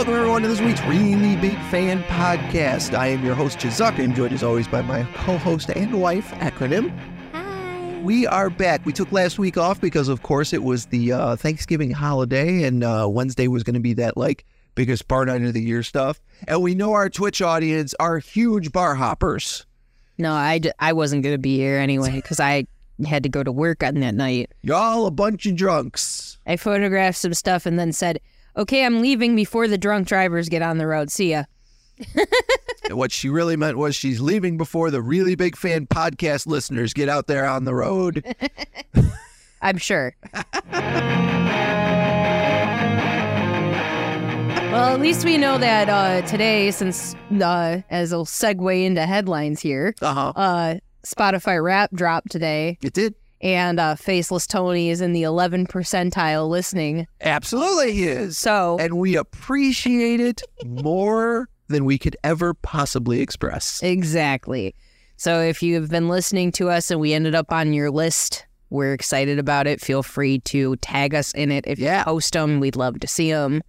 Welcome everyone to this week's Really Big Fan Podcast. I am your host, Chizuk. I'm joined as always by my co-host and wife, Acronym. Hi. We are back. We took last week off because, of course, it was the uh, Thanksgiving holiday, and uh, Wednesday was going to be that like biggest bar night of the year stuff. And we know our Twitch audience are huge bar hoppers. No, I, d- I wasn't going to be here anyway because I had to go to work on that night. Y'all a bunch of drunks. I photographed some stuff and then said, okay, I'm leaving before the drunk drivers get on the road. See ya. And what she really meant was she's leaving before the Really Big Fan Podcast listeners get out there on the road. I'm sure. well, at least we know that uh, today, since uh, as a segue into headlines here, Uh huh. uh, Spotify Wrapped dropped today, It did. And uh, Faceless Tony is in the 11 percentile listening. Absolutely he is. So And we appreciate it more than we could ever possibly express. Exactly. So if you have been listening to us and we ended up on your list, we're excited about it. Feel free to tag us in it. If Yeah. you post them, we'd love to see them.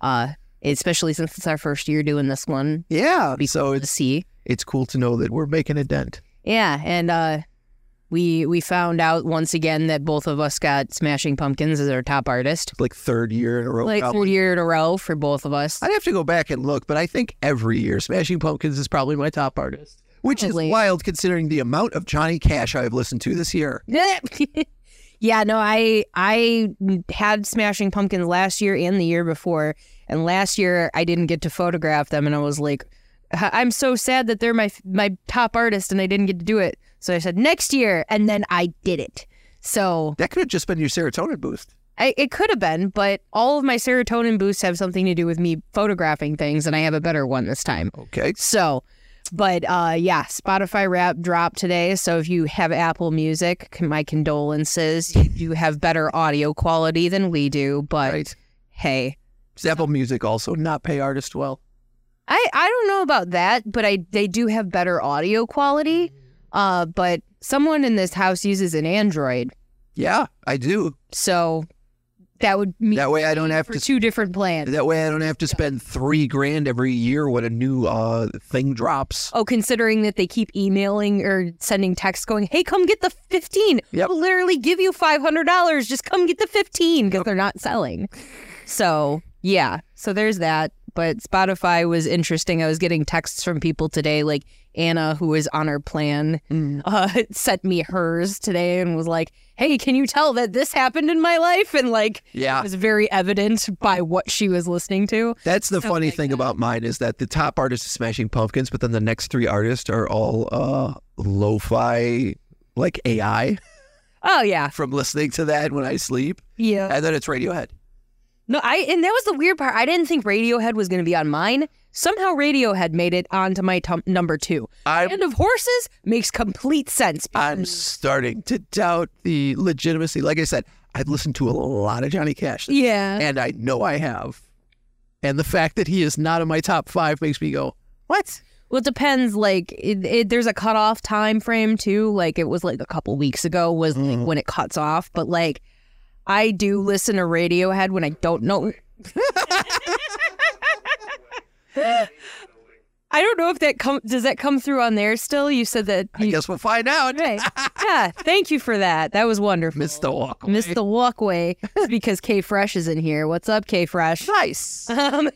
Uh, especially since it's our first year doing this one. Yeah. Be So cool to see. it's cool to know that we're making a dent. Yeah, and uh, we we found out once again that both of us got Smashing Pumpkins as our top artist, like third year in a row. like probably. third year in a row for both of us. I'd have to go back and look, but I think every year Smashing Pumpkins is probably my top artist. Which Probably. is wild considering the amount of Johnny Cash I've listened to this year. yeah, no, I I had Smashing Pumpkins last year and the year before, and last year I didn't get to photograph them, and I was like, "I- I'm so sad that they're my my top artist, and I didn't get to do it. So I said next year, and then I did it. So That could have just been your serotonin boost. I, it could have been, but all of my serotonin boosts have something to do with me photographing things, and I have a better one this time. Okay. So, but uh, yeah, Spotify Wrapped dropped today. So if you have Apple Music, my condolences. You have better audio quality than we do, but Right. hey, Does Apple Music also not pay artists well? I I don't know about that, but I they do have better audio quality. Uh, but someone in this house uses an Android, Yeah, I do. so that would mean That way I don't have for to two different plans. That way, I don't have to spend three grand every year when a new uh, thing drops. Oh, considering that they keep emailing or sending texts going, hey, come get the 15. Yep. We'll literally give you $500. Just come get the 15 because they're not selling. So, yeah. So there's that. But Spotify was interesting. I was getting texts from people today, like Anna, who is on her plan, uh, sent me hers today and was like, hey, can you tell that this happened in my life? And like, Yeah, it was very evident by what she was listening to. that's the funny like thing that. about mine is that the top artist is Smashing Pumpkins, but then the next three artists are all uh, lo-fi, like AI Oh, yeah. from listening to that when I sleep, Yeah. and then it's Radiohead. No, I and that was the weird part. I didn't think Radiohead was going to be on mine. Somehow Radiohead made it onto my tum number two. I'm Band of Horses makes complete sense. I'm starting to doubt the legitimacy. Like I said, I've listened to a lot of Johnny Cash, yeah. and I know I have. And the fact that he is not in my top five makes me go, "What?" Well, it depends. Like, it, it, there's a cutoff time frame too. Like, it was like a couple weeks ago was like Mhm. when it cuts off. But like, I do listen to Radiohead when I don't know. I don't know if that come does that come through on there still. You said that. I You, guess we'll find out. Right. yeah. Thank you for that. That was wonderful. Missed the walk. Missed the walkway because K Fresh is in here. What's up, K Fresh? Nice. Um,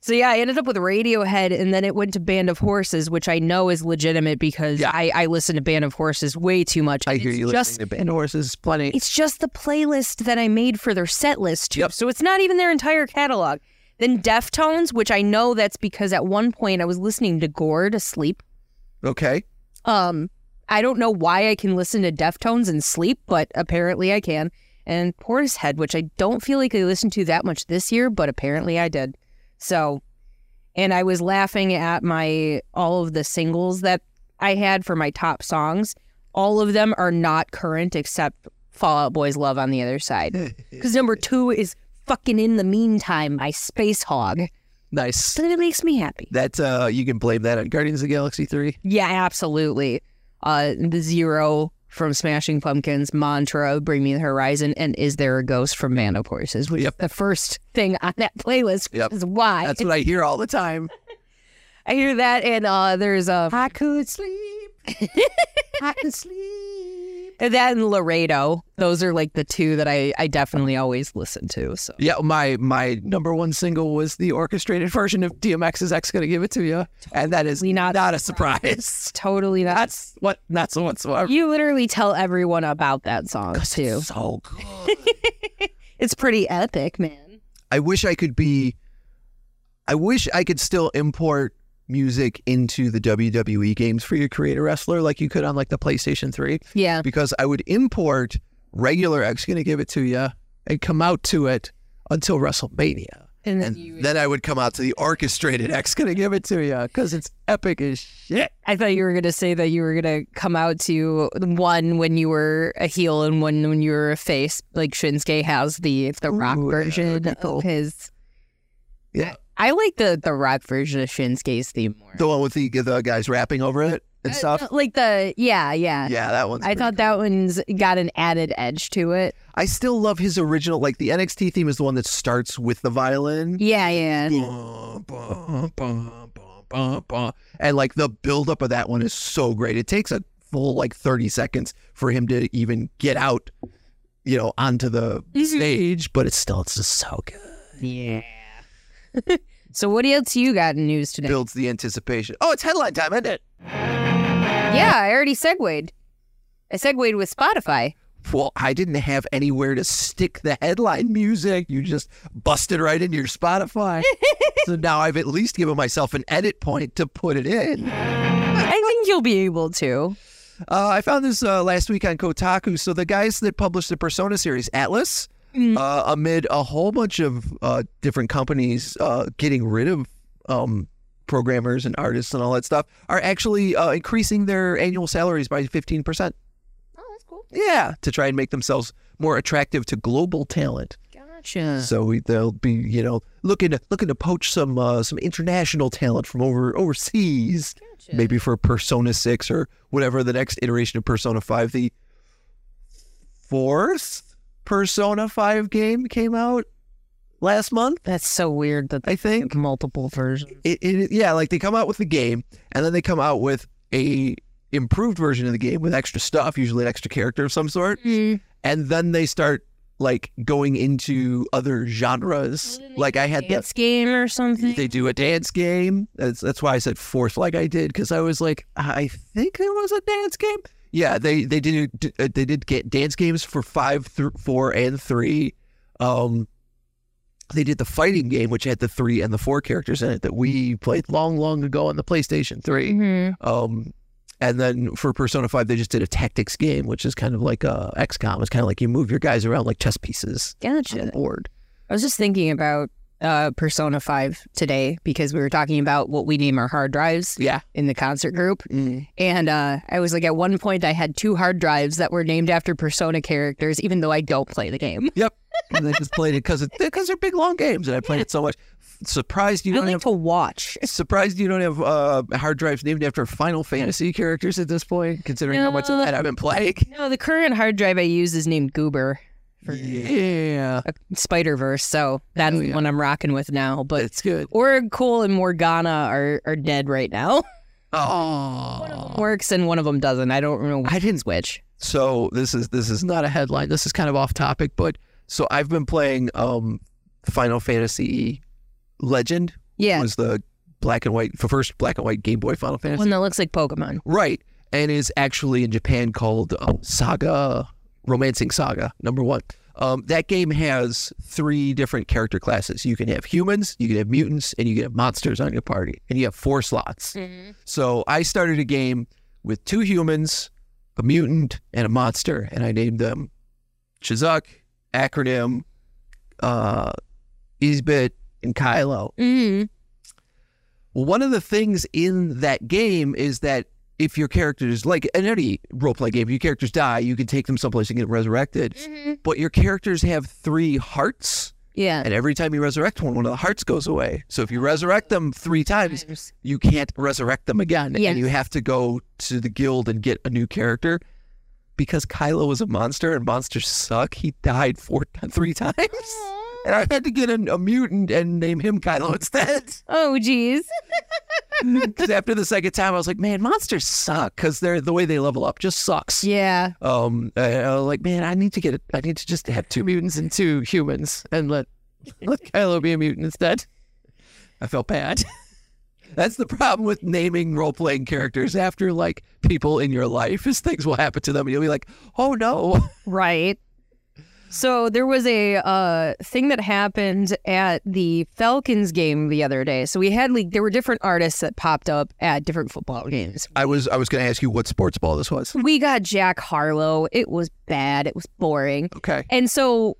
so yeah, I ended up with Radiohead, and then it went to Band of Horses, which I know is legitimate because Yeah. I, I listen to Band of Horses way too much. I hear you Just listening to Band of Horses plenty. it's just the playlist that I made for their set list too. Yep. So it's not even their entire catalog. Then Deftones, which I know that's because at one point I was listening to Gore to sleep. Okay. Um, I don't know why I can listen to Deftones and sleep, but apparently I can. And Portishead, which I don't feel like I listened to that much this year, but apparently I did. So, and I was laughing at my all of the singles that I had for my top songs. All of them are not current except Fall Out Boy's Love on the other side. Because number two is fucking in the meantime, my Spacehog. Nice. So it makes me happy. That uh, you can blame that on Guardians of the Galaxy three. Yeah, absolutely. Uh, the zero from Smashing Pumpkins, Mantra, Bring Me the Horizon, and Is There a Ghost from Band of Horses, which Yep. is the first thing on that playlist, which Yep. is why. That's what I hear all the time. I hear that, and uh, there's a I could sleep, I could sleep, and that and Laredo. Those are like the two that I I definitely always listen to. So Yeah, my my number one single was the orchestrated version of DMX's "X Gonna Give It to You," and that is Totally not not a surprise. totally not. That's what so whatsoever. You literally tell everyone about that song too. So good. It's pretty epic, man. I wish I could be. I wish I could still import music into the WWE games for your creator wrestler like you could on like the PlayStation 3 Yeah. because I would import regular X gonna give it to you and come out to it until WrestleMania. And then And you, then I would come out to the orchestrated X gonna give it to you because it's epic as shit. I thought you were gonna say that you were gonna come out to one when you were a heel and one when you were a face. Like Shinsuke has the the rock Ooh, version cool. of his. Yeah. I like the the rock version of Shinsuke's theme more. The one with the, the guys rapping over it and Uh, stuff. like the yeah yeah. Yeah, that one. I thought that one's got an added edge to it. I still love his original. Like the NXT theme is the one that starts with the violin. Yeah yeah. Bum, bum, bum. And like the buildup of that one is so great. It takes a full like 30 seconds for him to even get out, you know, onto the Mhm. stage, but it's still it's just so good. Yeah. so what else you got in news today? Builds the anticipation. Oh, it's headline time, isn't it? Yeah, I already segued. I segued with Spotify. Well, I didn't have anywhere to stick the headline music. You just busted right into your Spotify. so now I've at least given myself an edit point to put it in. I think you'll be able to. Uh, I found this uh, last week on Kotaku. So the guys that published the Persona series, Atlus, Mm. uh, amid a whole bunch of uh, different companies uh, getting rid of um, programmers and artists and all that stuff, are actually uh, increasing their annual salaries by 15%. Oh, that's cool. Yeah, to try and make themselves more attractive to global talent. Gotcha. So we, they'll be, you know, looking to looking to poach some uh, some international talent from over overseas, Gotcha. maybe for Persona Six or whatever the next iteration of Persona Five. The fourth Persona Five game came out last month, That's so weird that I think. multiple versions. It, it, yeah, like they come out with the game and then they come out with a improved version of the game with extra stuff, usually an extra character of some sort, mm-hmm. and then they start like going into other genres. Like I had the, dance game or something. they do a dance game. That's that's why I said fourth, like I did, because I was like, I think there was a dance game. Yeah, they they did uh, they did get dance games for five, th- four, and three. Um, they did the fighting game, which had the three and the four characters in it that we played long, long ago on the PlayStation 3 Mhm. Um, and then for Persona Five, they just did a tactics game, which is kind of like uh, XCOM. It's kind of like you move your guys around like chess pieces on the board. I was just thinking about uh, Persona 5 today because we were talking about what we name our hard drives Yeah. in the concert group. And uh, I was like, at one point, I had two hard drives that were named after Persona characters, even though I don't play the game. Yep. and I just played it because because they're big long games, and I played it so much. Surprised you I don't like have to watch. surprised you don't have uh, hard drives named after Final Fantasy characters at this point, considering how much of that I've been playing. No, the current hard drive I use is named Goober for Yeah, Spider Verse, so that's Oh, yeah. one I'm rocking with now. But it's good. Oracle and Morgana are, are dead right now. Oh, Works and one of them doesn't. I don't know I didn't switch. So this is this is not a headline. This is kind of off topic, but so I've been playing um Final Fantasy Legend. Yeah, Was the black and white first black and white Game Boy Final Fantasy. one that looks like Pokemon. Right. And is actually in Japan called uh, Saga, Romancing Saga, number one. Um, that game has three different character classes. You can have humans, you can have mutants, and you can have monsters on your party. And you have four slots. So I started a game with two humans, a mutant, and a monster. And I named them Chizuk, Acronym, uh, Izbit, and Kylo. Mm-hmm. Well, one of the things in that game is that if your characters, like in any role play game, if your characters die, you can take them someplace and get resurrected. Mm-hmm. But your characters have three hearts, Yeah. and every time you resurrect one, one of the hearts goes away. So if you resurrect them three times, you can't resurrect them again, Yes. and you have to go to the guild and get a new character. because Kylo was a monster and monsters suck, he died four three times. And I had to get a, a mutant and name him Kylo instead. Oh, geez. Because after the second time, I was like, man, monsters suck because they're the way they level up just sucks. Yeah. Um, uh, I was like, man, I need to get it. I need to just have two mutants and two humans and let let Kylo be a mutant instead. I felt bad. That's the problem with naming role playing characters after like people in your life is things will happen to them and you'll be like, oh no. Right. So there was a uh, thing that happened at the Falcons game the other day. So we had like there were different artists that popped up at different football games. I was I was gonna ask you what sports ball this was. We got Jack Harlow. It was bad. It was boring. Okay. And so,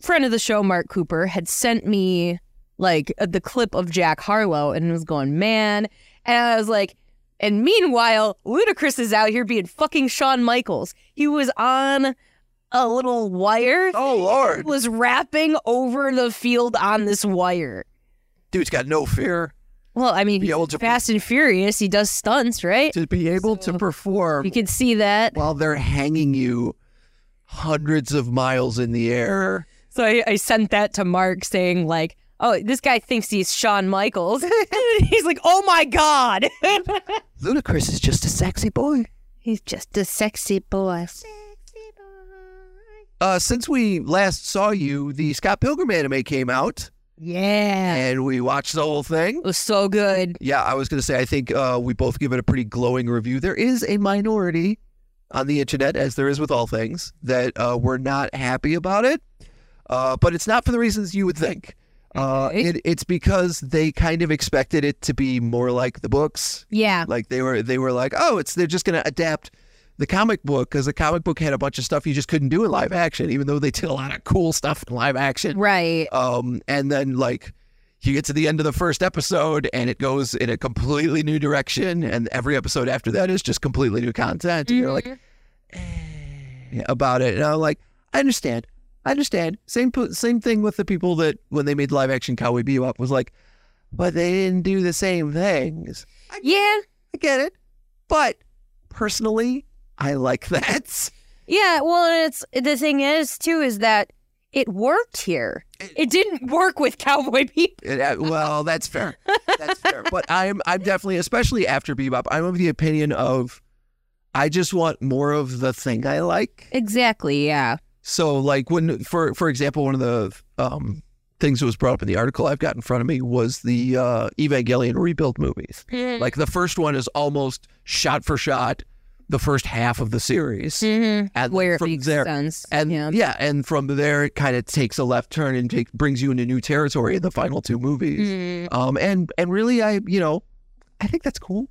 friend of the show, Mark Cooper, had sent me like uh, the clip of Jack Harlow and was going, man. And I was like, and meanwhile, Ludacris is out here being fucking Shawn Michaels. He was on a little wire, Oh lord. was rapping over the field on this wire. Dude's got no fear Well, I mean, Be he's able to- Fast and Furious. He does stunts, right? to be able to perform You can see that. while they're hanging you hundreds of miles in the air. So I, I sent that to Mark saying like, "Oh, this guy thinks he's Shawn Michaels." he's like, "Oh my god, Ludacris is just a sexy boy. he's just a sexy boy." Uh, since we last saw you, the Scott Pilgrim anime came out, Yeah, and we watched the whole thing. it was so good. Yeah, I was going to say, I think uh, we both give it a pretty glowing review. There is a minority on the internet, as there is with all things, that uh, were not happy about it. Uh, but it's not for the reasons you would think. Uh, it, it's because they kind of expected it to be more like the books. Yeah, Like they were, they were like, oh, it's they're just going to adapt the comic book because the comic book had a bunch of stuff you just couldn't do in live action, even though they did a lot of cool stuff in live action. right. Um, and then like you get to the end of the first episode and it goes in a completely new direction, and every episode after that is just completely new content. And You're like eh, about it, and I'm like, I understand, I understand. Same same thing with the people that when they made live action Cowboy Bebop was like, but they didn't do the same things. yeah, I get it, but personally, I like that. yeah. Well, it's the thing is too is that it worked here. It didn't work with Cowboy Bebop. It- uh, well, that's fair. That's fair. But I'm I'm definitely, especially after Bebop, I'm of the opinion of I just want more of the thing I like. Exactly. Yeah. So like when for for example, one of the um things that was brought up in the article I've got in front of me was the uh Evangelion rebuild movies. Like the first one is almost shot for shot the first half of the series. Mhm. And Where it from makes there sense. and yeah. yeah. and from there it kind of takes a left turn and take, brings you into new territory in the final two movies. Mhm. Um, and and really, I you know, I think that's cool.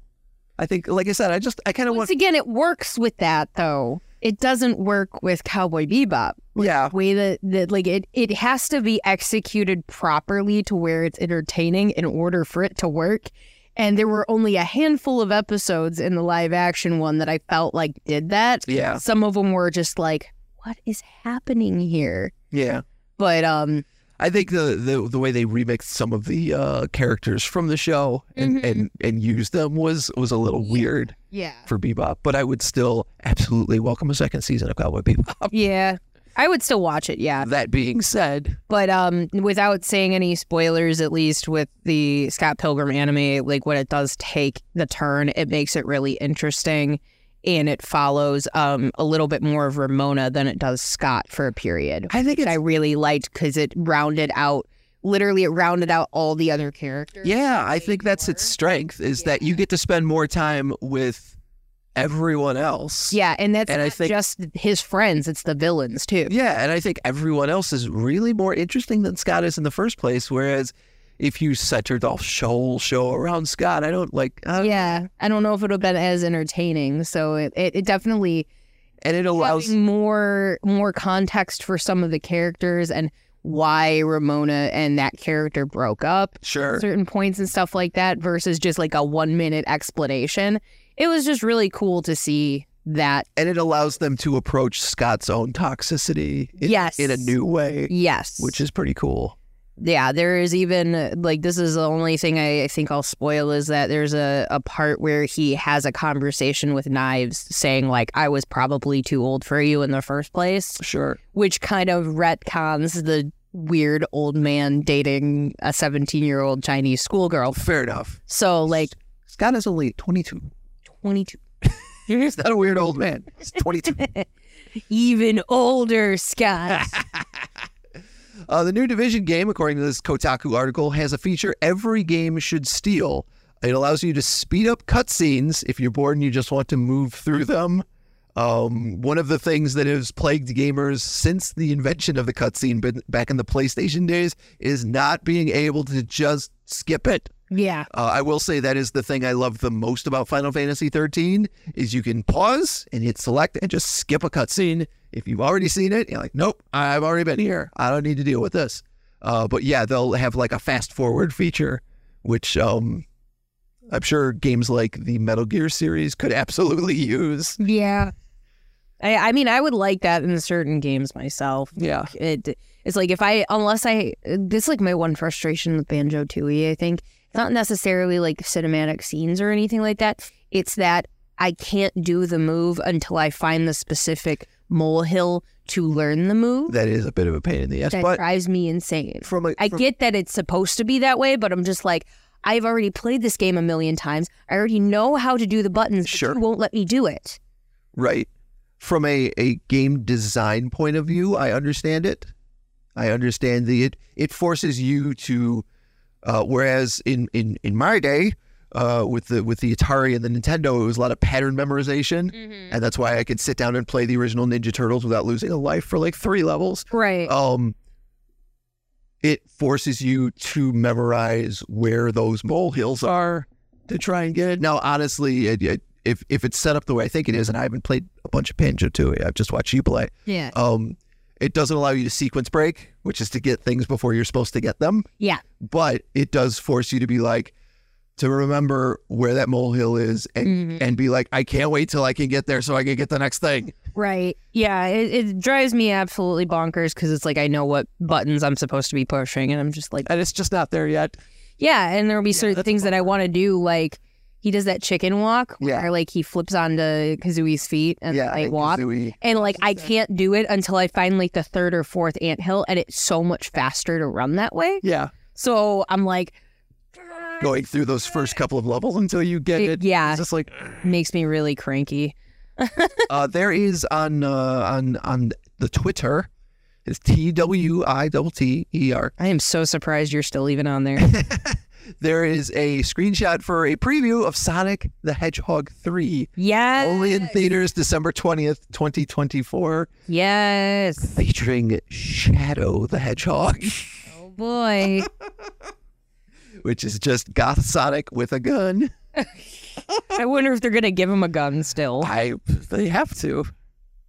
I think, like I said, I just I kind of Once want, again, it works with that though. It doesn't work with Cowboy Bebop. yeah, way that, that like it it has to be executed properly to where it's entertaining in order for it to work and there were only a handful of episodes in the live action one that i felt like did that. Yeah, some of them were just like what is happening here? Yeah. but um I think the the the way they remixed some of the uh, characters from the show and, Mhm. and and used them was was a little weird yeah. for Bebop, but I would still absolutely welcome a second season of Cowboy Bebop. yeah i would still watch it yeah. That being said, but um without saying any spoilers at least with the scott pilgrim anime like when it does take the turn it makes it really interesting and it follows um a little bit more of ramona than it does scott for a period I think i really liked because it rounded out literally it rounded out all the other characters Yeah, I think that's its strength is that you get to spend more time with everyone else. yeah and that's And I think- just his friends it's the villains too Yeah, and I think everyone else is really more interesting than Scott is in the first place. Whereas if you centered the whole show around Scott, I don't like. Uh, yeah i don't know if it would have been as entertaining so it, it, it definitely and it allows. more more context for some of the characters and why Ramona and that character broke up Sure. certain points and stuff like that versus just like a one minute explanation. It was just really cool to see that. And it allows them to approach Scott's own toxicity in, Yes. in a new way, Yes. which is pretty cool. yeah, there is even like this is the only thing I, I think I'll spoil is that there's a, a part where he has a conversation with Knives saying like I was probably too old for you in the first place, Sure. which kind of retcons the weird old man dating a 17 year old Chinese schoolgirl. Fair enough. So like Scott is only 22. 22, He's not a weird old man. He's 22. even older Scott. Uh, the new Division game, according to this Kotaku article, has a feature every game should steal. It allows you to speed up cutscenes if you're bored and you just want to move through them. Um, one of the things that has plagued gamers since the invention of the cutscene back in the PlayStation days is not being able to just skip it. Yeah. Uh, I will say that is the thing I love the most about Final Fantasy 13 is you can pause and hit select and just skip a cutscene. If you've already seen it, you're like, nope, I've already been here. I don't need to deal with this. Uh, but yeah, they'll have like a fast forward feature, which um, I'm sure games like the Metal Gear series could absolutely use. Yeah. I, I mean, I would like that in certain games myself. Yeah. It it's like if I unless I this is like my one frustration with Banjo Tooie. I think not necessarily like cinematic scenes or anything like that. It's that I can't do the move until I find the specific molehill to learn the move. That is a bit of a pain in the ass. That But drives me insane. from a, I from- get that it's supposed to be that way, but I'm just like, I've already played this game a million times. I already know how to do the buttons, but Sure. you won't let me do it. Right. From a, a game design point of view, I understand it. I understand the it it forces you to uh, whereas in, in, in my day, uh, with the with the Atari and the Nintendo, it was a lot of pattern memorization. And that's why I could sit down and play the original Ninja Turtles without losing a life for like three levels. Right. Um it forces you to memorize where those molehills are to try and get it. Now, honestly, it, it, if if it's set up the way I think it is, and I haven't played a bunch of Banjo Tooie, I've just watched you play. yeah. Um, it doesn't allow you to sequence break, which is to get things before you're supposed to get them. Yeah. But it does force you to be like to remember where that molehill is and Mhm. and be like, I can't wait till I can get there so I can get the next thing. Right. Yeah. It, it drives me absolutely bonkers because it's like I know what buttons I'm supposed to be pushing, and I'm just like, And it's just not there yet. yeah. And there will be certain that's things that I want to do, like he does that chicken walk, Yeah. where like he flips onto Kazooie's feet and yeah, they walk. Kazooie. And like I can't do it until I find like the third or fourth anthill, and it's so much faster to run that way. Yeah. So I'm like, Going through those first couple of levels until you get It- it. yeah. It's just like makes me really cranky. uh, there is on uh, on on the Twitter. It's T W I T T E R. I am so surprised you're still even on there. There is a screenshot for a preview of Sonic the Hedgehog 3, yes. only in theaters December 20th, 2024, Yes. featuring Shadow the Hedgehog, Oh boy. which is just goth Sonic with a gun. I wonder if they're gonna give him a gun still. I they have to.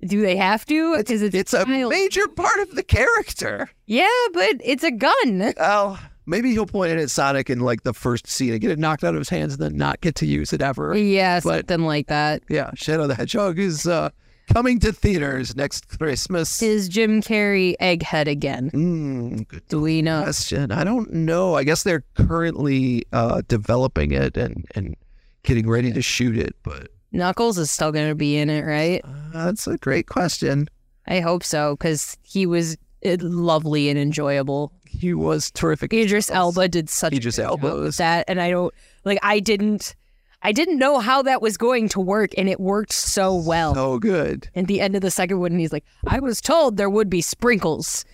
Do they have to? Because it's, It's a major part of the character. yeah, but it's a gun. Well, maybe he'll point it at Sonic in like the first scene and get it knocked out of his hands and then not get to use it ever. Yeah, But- something like that. Yeah, Shadow the Hedgehog is uh, coming to theaters next Christmas. Is Jim Carrey egghead again? Mm, good Do we know? question. I don't know. I guess they're currently uh, developing it and, and getting ready to shoot it, but Knuckles is still gonna be in it, right? uh, that's a great question. I hope so, because he was uh, lovely and enjoyable. He was terrific. Idris Elba did such a Idris good job Elba with was- that, and I don't like. I didn't. I didn't know how that was going to work, and it worked so well. So good. At the end of the second one, he's like, "I was told there would be sprinkles."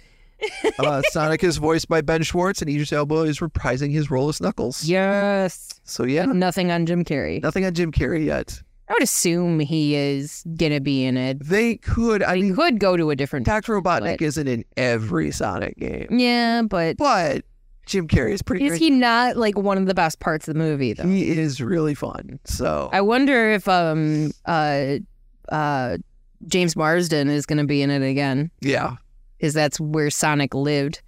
Uh, Sonic is voiced by Ben Schwartz, and Idris Elba is reprising his role as Knuckles. Yes. So yeah, Nothing on Jim Carrey. nothing on Jim Carrey yet. I would assume he is gonna be in it. They could. I He mean, could go to a different. Doctor Robotnik But- isn't in every Sonic game, Yeah, but but Jim Carrey is pretty is great. he not like one of the best parts of the movie though? He is really fun. So I wonder if um uh uh James Marsden is gonna be in it again. yeah, Because that's where Sonic lived.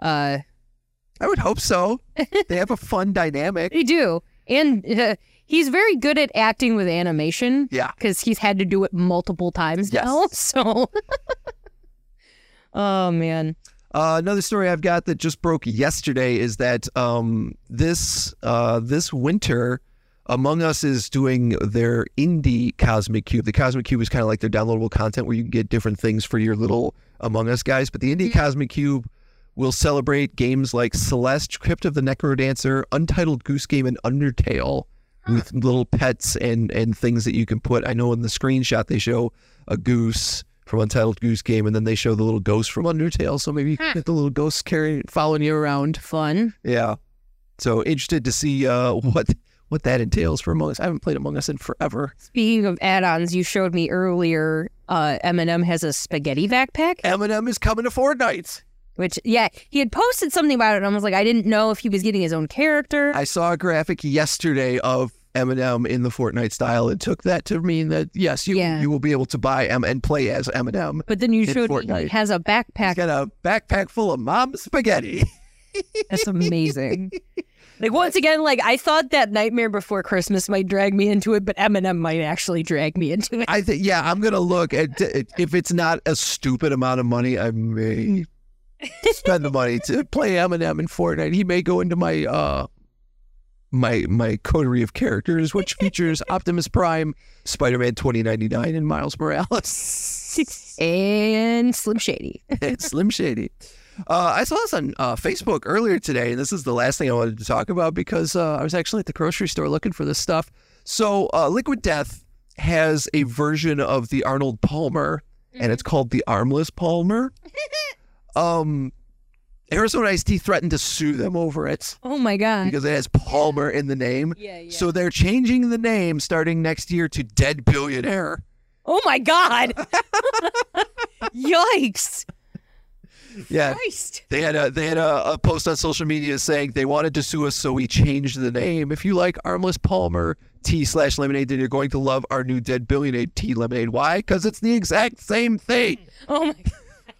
Uh, I would hope so. they have a fun dynamic. they do, and uh, he's very good at acting with animation. Yeah. because he's had to do it multiple times Yes. now. So, oh man, Uh, another story I've got that just broke yesterday is that um, this uh, this winter, Among Us is doing their indie Cosmic Cube. The Cosmic Cube is kind of like their downloadable content where you can get different things for your little Among Us guys. But the indie Cosmic Cube will celebrate games like Celeste, Crypt of the Necrodancer, Untitled Goose Game, and Undertale with little pets and and things that you can put. I know in the screenshot they show a goose from Untitled Goose Game, and then they show the little ghost from Undertale. So maybe you can get the little ghost carrying, following you around. Fun. Yeah. So interested to see uh, what what that entails for Among Us. I haven't played Among Us in forever. Speaking of add-ons, you showed me earlier. Uh, Eminem has a spaghetti backpack, Eminem is coming to Fortnite. Which yeah, he had posted something about it. and I was like, I didn't know if he was getting his own character. I saw a graphic yesterday of Eminem in the Fortnite style and took that to mean that yes, you Yeah. you will be able to buy M and play as Eminem. but then you showed me he has a He's backpack. got a backpack full of mom spaghetti. That's amazing. like once again, like I thought that Nightmare Before Christmas might drag me into it, but Eminem might actually drag me into it. I think yeah, I'm gonna look at if it's not a stupid amount of money, I may spend the money to play Eminem in Fortnite. He may go into my uh my my coterie of characters, which features Optimus Prime, Spider-Man 2099, and Miles Morales. and Slim Shady. and Slim Shady. Uh, I saw this on uh, Facebook earlier today, and this is the last thing I wanted to talk about because uh, I was actually at the grocery store looking for this stuff. So, uh, Liquid Death has a version of the Arnold Palmer, and it's called the Armless Palmer. Um, Arizona Ice Tea threatened to sue them over it Oh my god. because it has Palmer in the name. Yeah, yeah. So they're changing the name starting next year to Dead Billionaire. oh my god. Yikes. Yeah, Christ. They had a they had a, a post on social media saying they wanted to sue us, so we changed the name. If you like Armless Palmer tea slash lemonade, then you're going to love our new Dead Billionaire tea lemonade. Why? Because it's the exact same thing. Oh my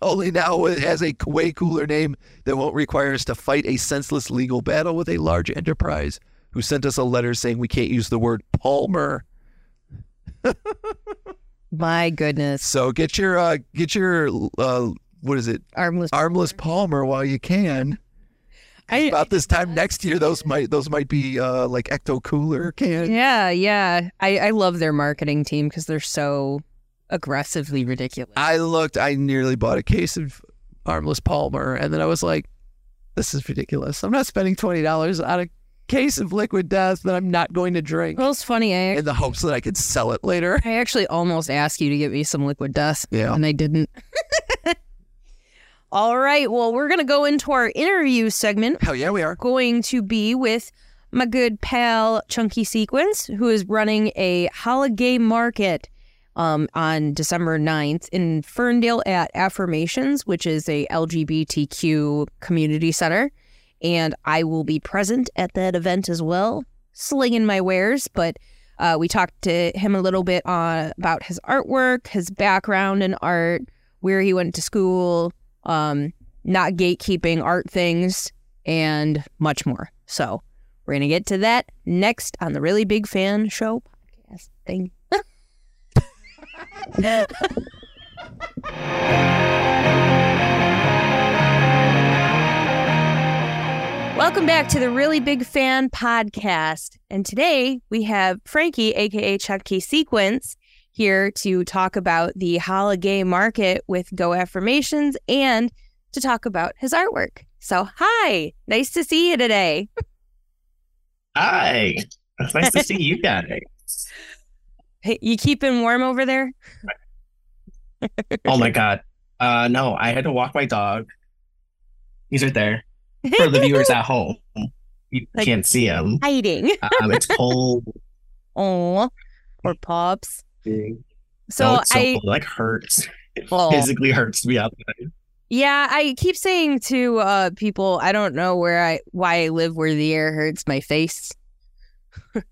Only now it has a way cooler name that won't require us to fight a senseless legal battle with a large enterprise who sent us a letter saying we can't use the word Palmer. my goodness. So get your uh, get your uh, what is it? Armless. Armless Palmer while you can. I, about this time next year those might those might be uh like ecto cooler can yeah, yeah. I, I love their marketing team because they're so aggressively ridiculous. i looked i nearly bought a case of armless palmer and then i was like this is ridiculous i'm not spending $20 on a case of liquid death that i'm not going to drink well, it's funny. I, in the hopes that i could sell it later I actually almost asked you to get me some liquid dust. Yeah. And I didn't. All right. Well, we're going to go into our interview segment. hell yeah we are Going to be with my good pal Chunky Sequins, who is running a holiday market um, on December 9th in Ferndale at Affirmations, which is a LGBTQ community center. And I will be present at that event as well, slinging my wares. But uh, we talked to him a little bit uh, about his artwork, his background in art, where he went to school, um, not gatekeeping art things, and much more. So we're going to get to that next on the Really Big Fan Show podcast thing. Welcome back to the Really Big Fan podcast. And today we have Frankie, aka Chunky Sequins, here to talk about the holiday market with Go Affirmations and to talk about his artwork. So, hi, nice to see you today. Hi. It's nice to see you guys. Hey, you keeping warm over there? Oh my god. Uh no, I had to walk my dog. He's right there. For the viewers at home. You Like- can't see him. Hiding. Um, it's cold. Oh, poor pops. big. So no, it's so I, cold. It, like hurts. It Oh. physically hurts to be outside. yeah, I keep saying to uh, people, I don't know where I, why I live where the air hurts my face.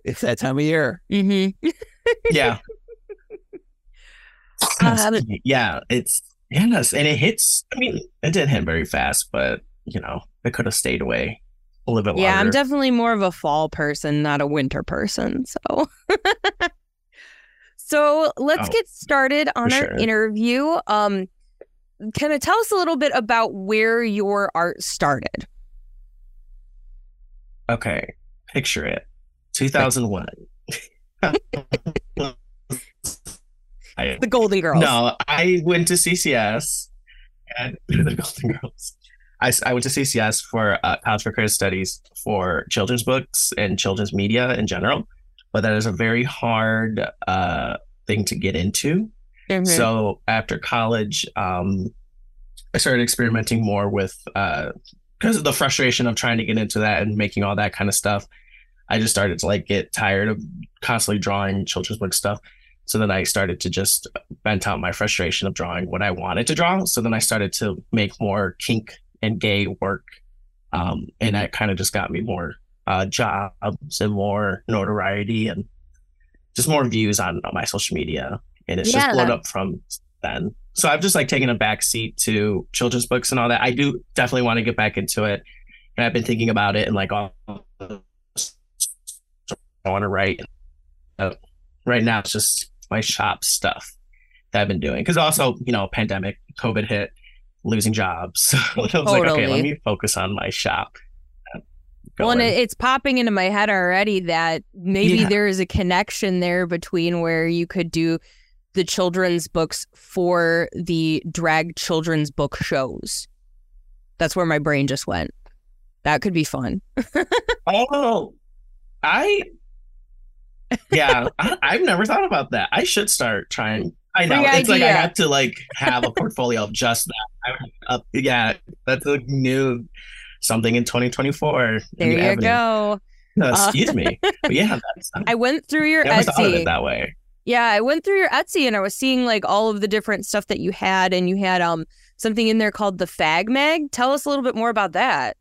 it's that time of year Mm-hmm. Yeah. Um, yeah, it's yes, and it hits I mean, it didn't hit very fast, but you know, it could have stayed away a little bit longer. Yeah, I'm definitely more of a fall person, not a winter person. So, so let's Oh, get started on our sure. interview. Um, kind of tell us a little bit about where your art started. Okay, picture it. 2001. I, The Golden Girls. no, I went to CCS and the Golden Girls. I, I went to CCS for uh, College for Creative Studies for children's books and children's media in general, but that is a very hard uh, thing to get into. Mhm. So after college, um, I started experimenting more with because of the frustration of trying to get into that and making all that kind of stuff. I just started to like get tired of constantly drawing children's book stuff. So then I started to just vent out my frustration of drawing what I wanted to draw. So then I started to make more kink and gay work, um, and that kind of just got me more uh, jobs and more notoriety and just more views on, on my social media and it's Yeah, just blown up from then. So I've just like taken a back seat to children's books and all that. I do definitely want to get back into it, and I've been thinking about it and like all I want to write. Uh, right now, it's just my shop stuff that I've been doing because also you know pandemic, COVID hit, losing jobs. So I was like, okay, let me focus on my shop. Well, and it's popping into my head already that maybe Yeah. there is a connection there between where you could do the children's books for the drag children's book shows. That's where my brain just went. That could be fun. Oh, I yeah, I, I've never thought about that. I should start trying. I know Free it's like I have to like have a portfolio of just that. I, uh, yeah, that's a new something in 2024. There you avenue. go. No, Uh, excuse me, but yeah, that's, I I went through your never thought of Etsy. it that way. Yeah, I went through your Etsy and I was seeing like all of the different stuff that you had, and you had um something in there called the Fag Mag. Tell us a little bit more about that.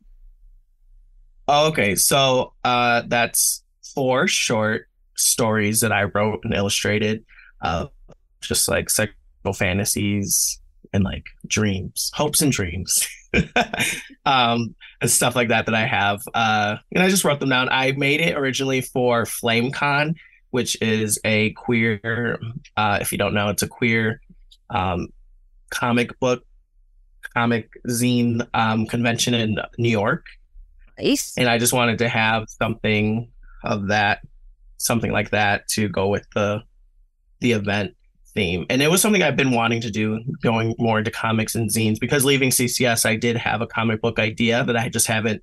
Oh, okay, so uh, that's four short stories that I wrote and illustrated, uh, just like sexual fantasies and like dreams, hopes and dreams, um, and stuff like that that I have. Uh, and I just wrote them down. I made it originally for FlameCon, which is a queer. Uh, if you don't know, it's a queer um, comic book, comic zine um, convention in New York Nice. and I just wanted to have something of that, something like that to go with the the event theme. And it was something I've been wanting to do, going more into comics and zines. Because leaving CCS, I did have a comic book idea that I just haven't.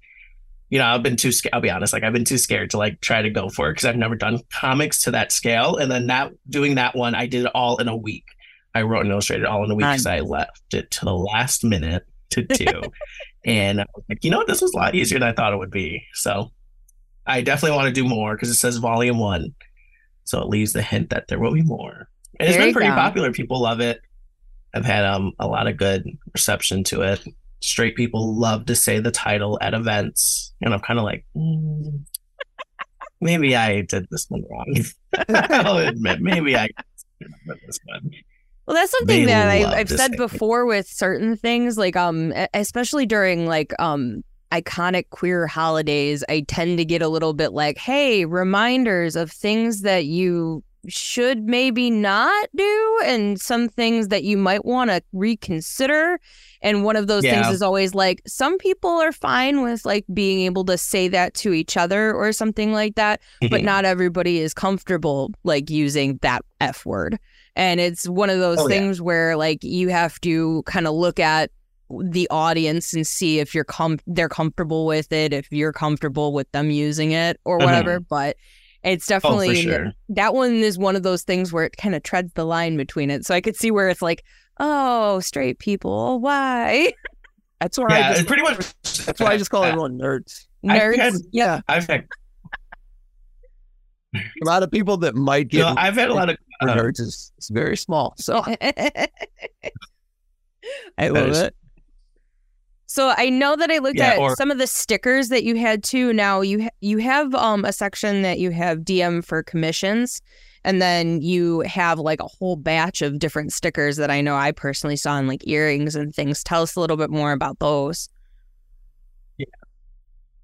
You know, I've been too scared. I'll be honest, like I've been too scared to like try to go for it because I've never done comics to that scale. And then that doing that one, I did it all in a week. I wrote and illustrated all in a week because I left it to the last minute to do. and I was like, you know, this was a lot easier than I thought it would be. So I definitely want to do more because it says volume one. So it leaves the hint that there will be more. And it's There been pretty go. popular. People love it. I've had um a lot of good reception to it. Straight people love to say the title at events. And I'm kind of like, "Mm, maybe I did this one wrong. I'll admit, maybe I did this one. Well, that's something They that I, I've said say it. before with certain things, like um, especially during like um iconic queer holidays. I tend to get a little bit like, hey, reminders of things that you should maybe not do, and some things that you might want to reconsider. And one of those things is always like, some people are fine with like being able to say that to each other or something like that but mm-hmm. not everybody is comfortable like using that F word. And it's one of those Oh, yeah. things where like you have to kind of look at the audience and see if you're com- they're comfortable with it, if you're comfortable with them using it or Mhm. whatever. But it's oh, definitely for sure. that one is one of those things where it kind of treads the line between it. So I could see where it's like, oh, straight people, why? That's why Yeah, I just, pretty much. that's why I just call everyone nerds. I've Nerds. had- yeah. I've had, A lot of people that might you get know, I've had a lot of. uh, nerds is, is very small. So I love is- it. So I know that I looked Yeah, at or- some of the stickers that you had too. Now you ha- you have um a section that you have DM for commissions, and then you have like a whole batch of different stickers that I know I personally saw in like earrings and things. Tell us a little bit more about those. Yeah.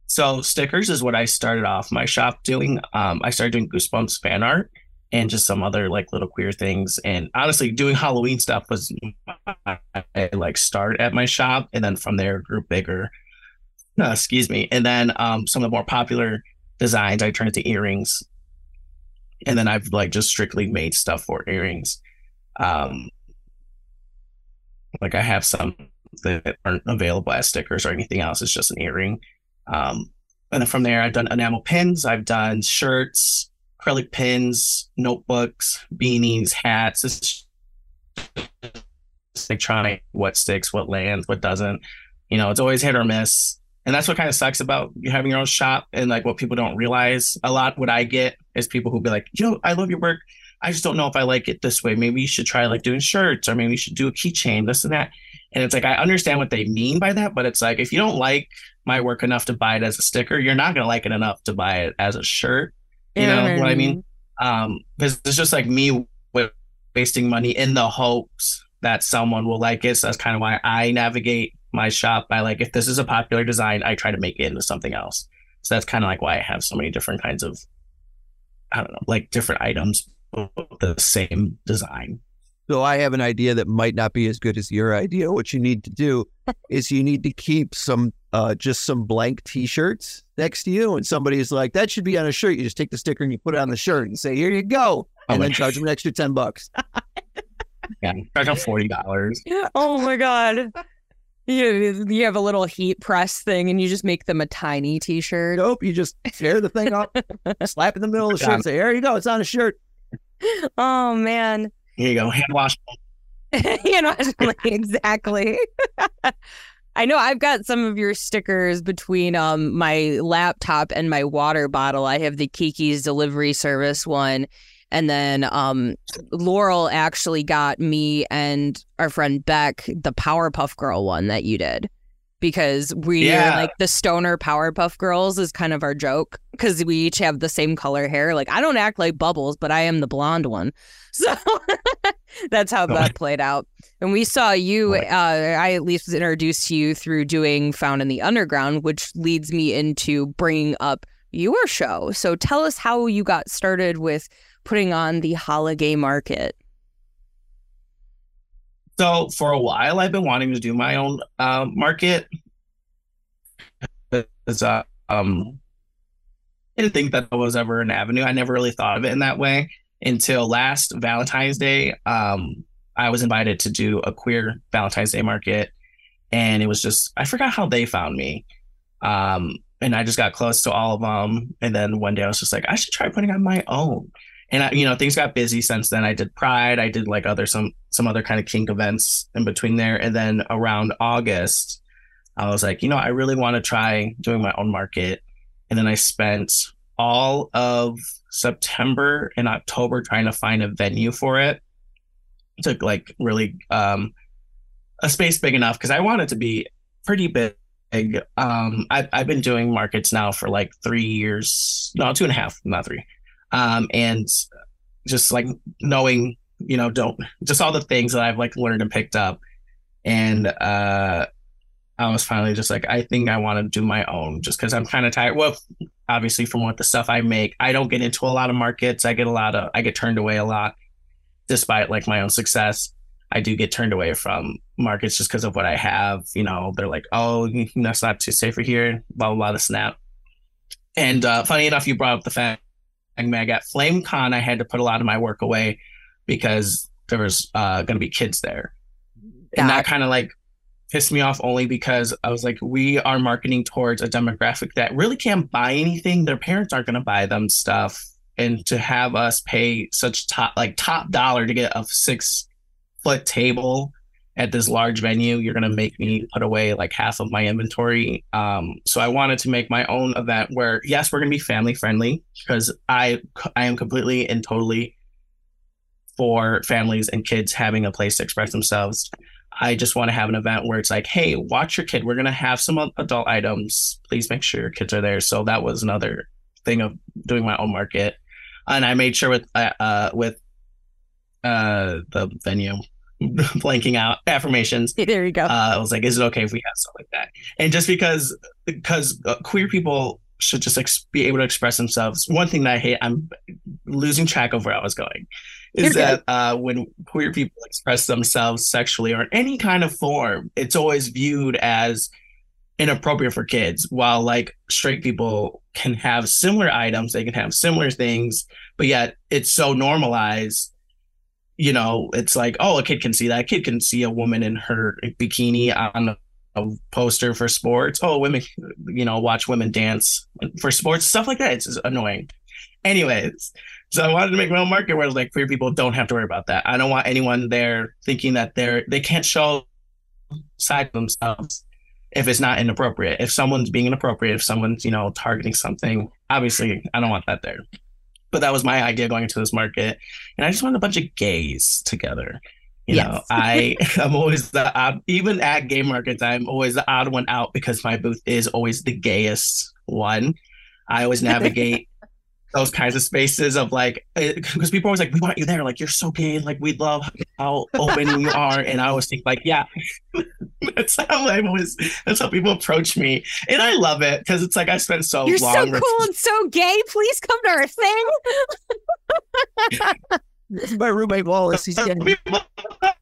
So stickers is what I started off my shop doing. Um, I started doing Goosebumps fan art, and just some other like little queer things. And honestly, doing Halloween stuff was my like start at my shop, and then from there grew bigger. No, excuse me. And then um, some of the more popular designs, I turned into earrings, and then I've like just strictly made stuff for earrings. Um, like I have some that aren't available as stickers or anything else. It's just an earring. Um, and then from there, I've done enamel pins. I've done shirts, acrylic pins, notebooks, beanies, hats. It's trying what sticks, what lands, what doesn't. You know, it's always hit or miss. And that's what kind of sucks about having your own shop and like what people don't realize. A lot what I get is people who be like, you know, I love your work. I just don't know if I like it this way. Maybe you should try like doing shirts or maybe you should do a keychain, this and that. And it's like I understand what they mean by that, but it's like if you don't like my work enough to buy it as a sticker, you're not gonna like it enough to buy it as a shirt. You know what I mean? Um, because it's just like me wasting money in the hopes that someone will like it. So that's kind of why I navigate my shop by like if this is a popular design, I try to make it into something else. So that's kind of like why I have so many different kinds of I don't know, like different items the same design. So I have an idea that might not be as good as your idea. What you need to do is you need to keep some uh, just some blank T-shirts next to you, and somebody is like, "That should be on a shirt." You just take the sticker and you put it on the shirt and say, "Here you go," and Oh, then my- charge them an extra ten bucks. Yeah, charge them forty dollars. Oh my god. You, you have a little heat press thing and you just make them a tiny t-shirt. Nope, you just tear the thing up, slap in the middle of the shirt, and say, "Here you go, it's on a shirt." Oh man. Here you go, hand wash. you know, exactly. I know I've got some of your stickers between um my laptop and my water bottle. I have the Kiki's delivery service one. And then um Laurel actually got me and our friend Beck the Powerpuff Girl one that you did. Because we are like the stoner Powerpuff Girls is kind of our joke because we each have the same color hair. Like I don't act like Bubbles, but I am the blonde one. So that's how that played out. And we saw you, uh, I at least was introduced to you through doing Found in the Underground, which leads me into bringing up your show. So tell us how you got started with putting on the holiday market. So for a while, I've been wanting to do my own uh, market. Uh, um, I didn't think that was ever an avenue. I never really thought of it in that way until last Valentine's Day. Um, I was invited to do a queer Valentine's Day market, and it was just I forgot how they found me. Um, and I just got close to all of them. And then one day I was just like, I should try putting on my own. And I, you know, things got busy since then. I did Pride, I did like other some some other kind of kink events in between there. And then around August, I was like, you know, I really want to try doing my own market. And then I spent all of September and October trying to find a venue for it. Took like really um a space big enough because I want it to be pretty big. Um, I, I've been doing markets now for like three years, no, two and a half, not three. Um, and just like knowing, you know, don't just all the things that I've like learned and picked up. And uh, I was finally just like, I think I want to do my own just because I'm kind of tired. Well, obviously, from what the stuff I make, I don't get into a lot of markets. I get a lot of, I get turned away a lot despite like my own success. I do get turned away from markets just because of what I have. You know, they're like, oh, that's not too safe for here, blah, blah, blah, the snap. And uh, funny enough, you brought up the fact I got FlameCon, I had to put a lot of my work away because there was uh, going to be kids there. And that kind of like pissed me off only because I was like, we are marketing towards a demographic that really can't buy anything. Their parents aren't going to buy them stuff. And to have us pay such top, like top dollar to get a six foot table at this large venue, you're going to make me put away like half of my inventory. Um, so I wanted to make my own event where, yes, we're going to be family friendly because I, I am completely and totally for families and kids having a place to express themselves. I just want to have an event where it's like, hey, watch your kid. We're going to have some adult items. Please make sure your kids are there. So that was another thing of doing my own market. And I made sure with, uh, uh with, uh, the venue blanking out affirmations. There you go. Uh, I was like, is it okay if we have stuff like that? And just because, because uh, queer people should just ex- be able to express themselves. One thing that I hate, I'm losing track of where I was going, is that uh, when queer people express themselves sexually or in any kind of form, it's always viewed as inappropriate for kids. While like straight people can have similar items, they can have similar things, but yet it's so normalized. You know, it's like, oh, a kid can see that. A kid can see a woman in her bikini on a poster for sports. Oh, women, you know, watch women dance for sports, stuff like that. It's just annoying. Anyways, so I wanted to make my own market where like queer people don't have to worry about that. I don't want anyone there thinking that they're they can't show side themselves if it's not inappropriate. If someone's being inappropriate, if someone's you know targeting something, obviously I don't want that there. But that was my idea going into this market, and I just wanted a bunch of gays together. You Yes. know, I I'm always the odd, even at gay markets, I'm always the odd one out because my booth is always the gayest one. I always navigate those kinds of spaces of like eh, because people are always like, we want you there, like you're so gay, like we love how open you are, and I always think like, yeah, that's how I always that's how people approach me, and I love it because it's like I spent so You're long. so cool and so gay. Please come to our thing. This is my roommate Wallace. He's getting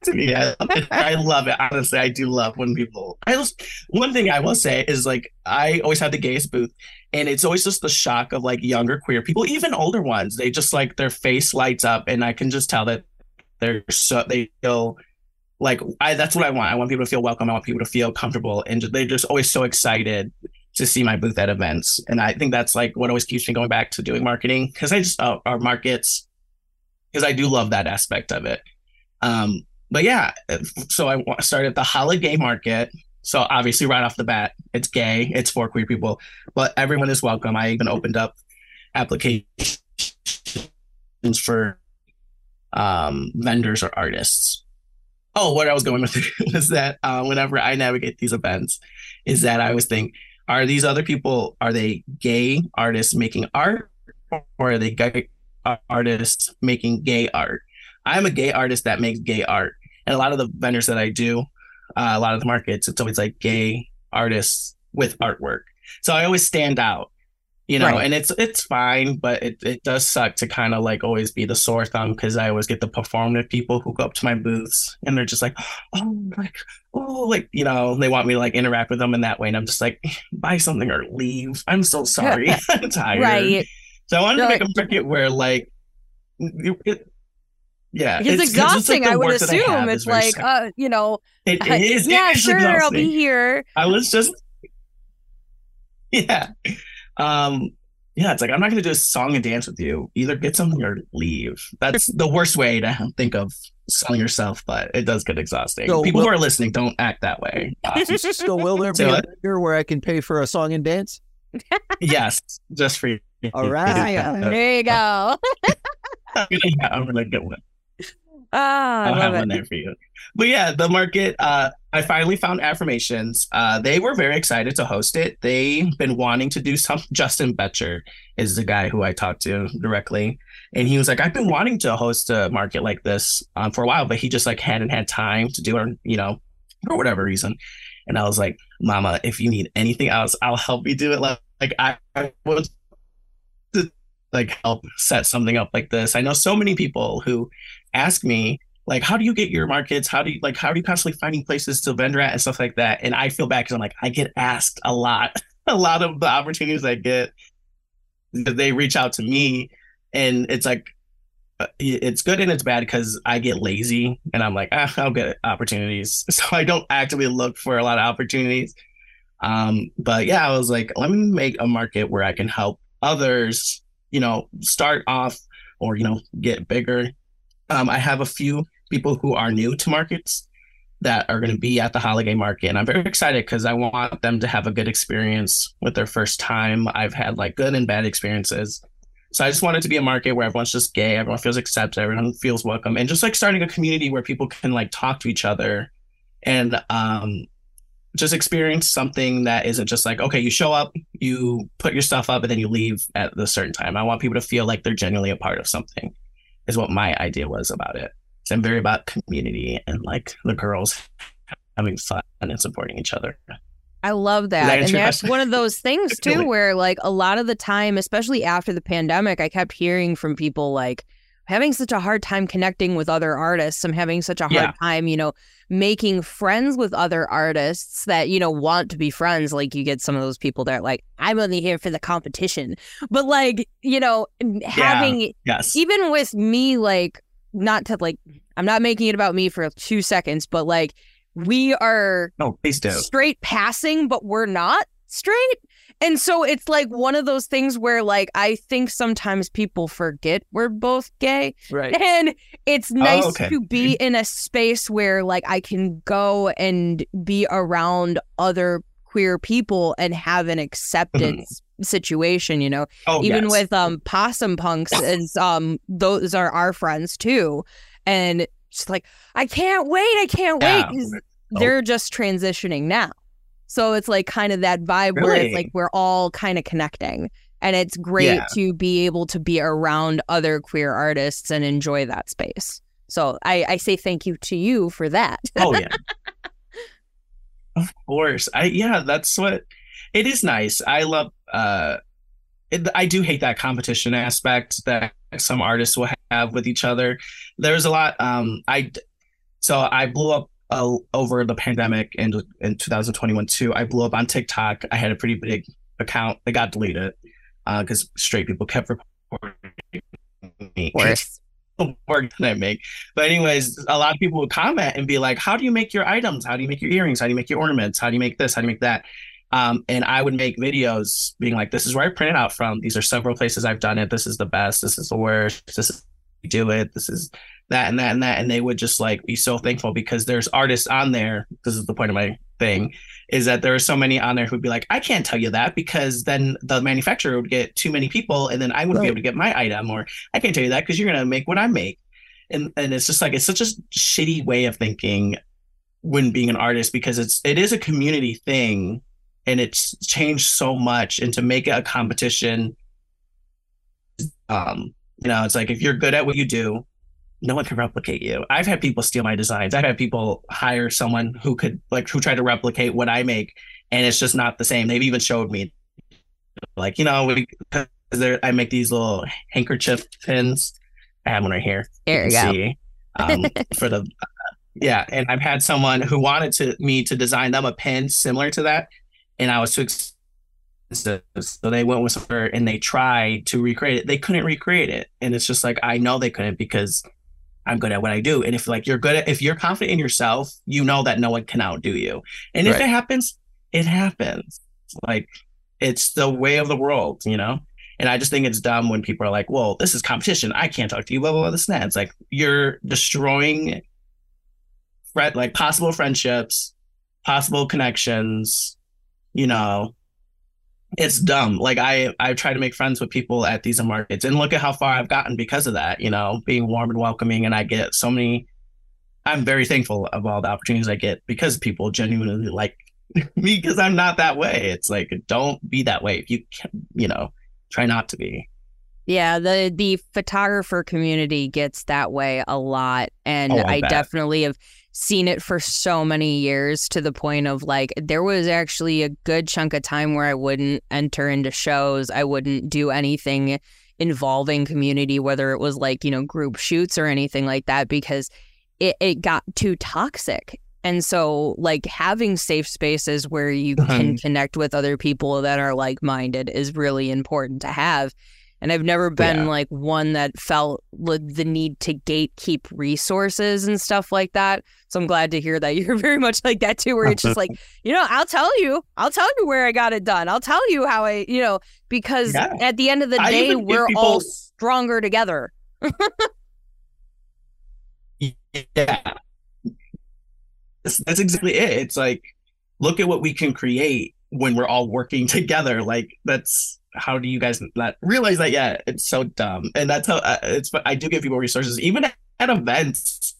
to me. I love, it. I love it. Honestly, I do love when people. I just one thing I will say is like I always have the gayest booth, and it's always just the shock of like younger queer people, even older ones. They just like their face lights up, and I can just tell that they're so they feel like I. That's what I want. I want people to feel welcome. I want people to feel comfortable, and they're just always so excited to see my booth at events. And I think that's like what always keeps me going back to doing marketing because I just uh, our markets because I do love that aspect of it. Um, but yeah, so I started the holiday market. So obviously, right off the bat, it's gay, it's for queer people, but everyone is welcome. I even opened up applications for um, vendors or artists. Oh, what I was going with it was that uh, whenever I navigate these events, is that I always think, are these other people, are they gay artists making art, or are they gay artists making gay art? I'm a gay artist that makes gay art, and a lot of the vendors that I do, uh, a lot of the markets, it's always like gay artists with artwork. So I always stand out, you know, Right. and it's it's fine, but it, it does suck to kind of like always be the sore thumb because I always get the performative people who go up to my booths and they're just like, oh, like, oh, like, you know, they want me to like interact with them in that way. And I'm just like, buy something or leave. I'm so sorry. I'm tired. Right. So I wanted You're to make a market where like, you- it, yeah, It's, 'cause it's like exhausting, the I would assume. have it's like, uh, you know, it is. yeah, it is sure, I'll be here. I was just, yeah, um, yeah. It's like I'm not going to do a song and dance with you. Either get something or leave. That's the worst way to think of selling yourself, but it does get exhausting. So, People will- who are listening don't act that way. Uh, So will there be Say a what? vendor where I can pay for a song and dance? yes, just for you. All right. There you go. yeah, I'm gonna get one. I I'll have love one there for you. But yeah, the market. Uh, I finally found affirmations. Uh, they were very excited to host it. They've been wanting to do some. Justin Betcher is the guy who I talked to directly, and he was like, "I've been wanting to host a market like this um, for a while, but he just like hadn't had time to do it, you know, for whatever reason." And I was like, "Mama, if you need anything else, I'll help you do it." Like, like I, I to like help set something up like this. I know so many people who ask me like how do you get your markets? How do you like how are you constantly finding places to vendor at and stuff like that? And i feel bad because i'm like i get asked a lot a lot of the opportunities i get they reach out to me and it's like uh, it's good and it's bad because i get lazy and i'm like ah, i'll get opportunities. So i don't actively look for a lot of opportunities. Um but yeah i was like let me make a market where i can help others you know start off or you know get bigger. Um, I have a few people who are new to markets that are going to be at the holiday market, and I'm very excited because I want them to have a good experience with their first time. I've had like good and bad experiences, so I just want it to be a market where everyone's just gay, everyone feels accepted, everyone feels welcome, and just like starting a community where people can like talk to each other. And um, just experience something that isn't just like okay, you show up, you put your stuff up, and then you leave at a certain time. I want people to feel like they're genuinely a part of something is what my idea was about it. So I'm very about community and like the girls having fun and supporting each other. I love that that. And that's one of those things too where like a lot of the time, especially after the pandemic, I kept hearing from people like having such a hard time connecting with other artists. I'm having such a hard Yeah. time, you know, making friends with other artists that, you know, want to be friends. Like you get some of those people that are like, I'm only here for the competition. But like, you know, having Yes. even with me like not to like i'm not making it about me for two seconds but like we are oh, straight passing but we're not straight and so it's like one of those things where like i think sometimes people forget we're both gay Right. and it's nice okay. to be in a space where like i can go and be around other queer people and have an acceptance situation you know Oh, even yes. with um possum punks and um those are our friends too and just like i can't wait i can't wait Yeah. Oh. they're just transitioning now so it's like kind of that vibe where it's like we're all kind of connecting and it's great Yeah. to be able to be around other queer artists and enjoy that space. So i i say thank you to you for that. Oh yeah. Of course. I yeah that's what it is nice. I love uh it, i do hate that competition aspect that some artists will have with each other. There's a lot um i so i blew up uh, over the pandemic in in 2021 too i blew up on tiktok i had a pretty big account that got deleted uh because straight people kept reporting me the work that I make. But anyways, a lot of people would comment and be like, "How do you make your items? How do you make your earrings? How do you make your ornaments? How do you make this? How do you make that?" Um, and I would make videos being like, "This is where I print it out from. These are several places I've done it. This is the best. This is the worst. This is do it. This is that and that and that." And they would just like be so thankful because there's artists on there. This is the point of my thing is that there are so many on there who'd be like, I can't tell you that because then the manufacturer would get too many people and then I wouldn't be able to get my item, or I can't tell you that because you're gonna make what I make. And and it's just like it's such a shitty way of thinking when being an artist because it's it is a community thing and it's changed so much and to make it a competition um you know it's like if you're good at what you do no one can replicate you. I've had people steal my designs. I've had people hire someone who could like who tried to replicate what i make and it's just not the same. They've even showed me like you know we, 'cause there i make these little handkerchief pins. I have one right here. There you can go. see, um, for the yeah and i've had someone who wanted to me to design them a pin similar to that and i was too expensive. So they went with her and they tried to recreate it. They couldn't recreate it and it's just like i know they couldn't because i'm good at what i do and if like you're good at if you're confident in yourself you know that no one can outdo you and if Right. it happens it happens like it's the way of the world you know and I just think it's dumb when people are like, well, this is competition. I can't talk to you, blah, blah, blah, this and that. It's like you're destroying like possible friendships, possible connections, you know. It's dumb. Like I I try to make friends with people at these markets and look at how far I've gotten because of that, you know, being warm and welcoming and I get so many I'm very thankful of all the opportunities I get because people genuinely like me because I'm not that way. It's like don't be that way if you can, you know, try not to be. Yeah, the the photographer community gets that way a lot and Oh, I I definitely have seen it for so many years to the point of like there was actually a good chunk of time where I wouldn't enter into shows, I wouldn't do anything involving community whether it was like, you know, group shoots or anything like that because it it got too toxic. And so like having safe spaces where you can uh-huh. connect with other people that are like-minded is really important to have. And I've never been Yeah. like one that felt the need to gatekeep resources and stuff like that. So I'm glad to hear that you're very much like that too, where it's just like, you know, I'll tell you, I'll tell you where I got it done. I'll tell you how I, you know, because Yeah. at the end of the day, we're people- all stronger together. Yeah. That's exactly it. It's like, look at what we can create when we're all working together. Like, that's how do you guys not realize that? Yeah, it's so dumb. And that's how uh, it's, but I do give people resources, even at, events.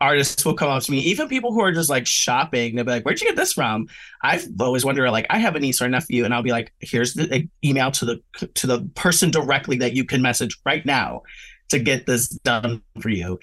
Artists will come up to me, even people who are just like shopping. They'll be like, "Where'd you get this from?" I've always wondered, like, I have a niece or a nephew, and I'll be like, "Here's the email to the to the person directly that you can message right now to get this done for you."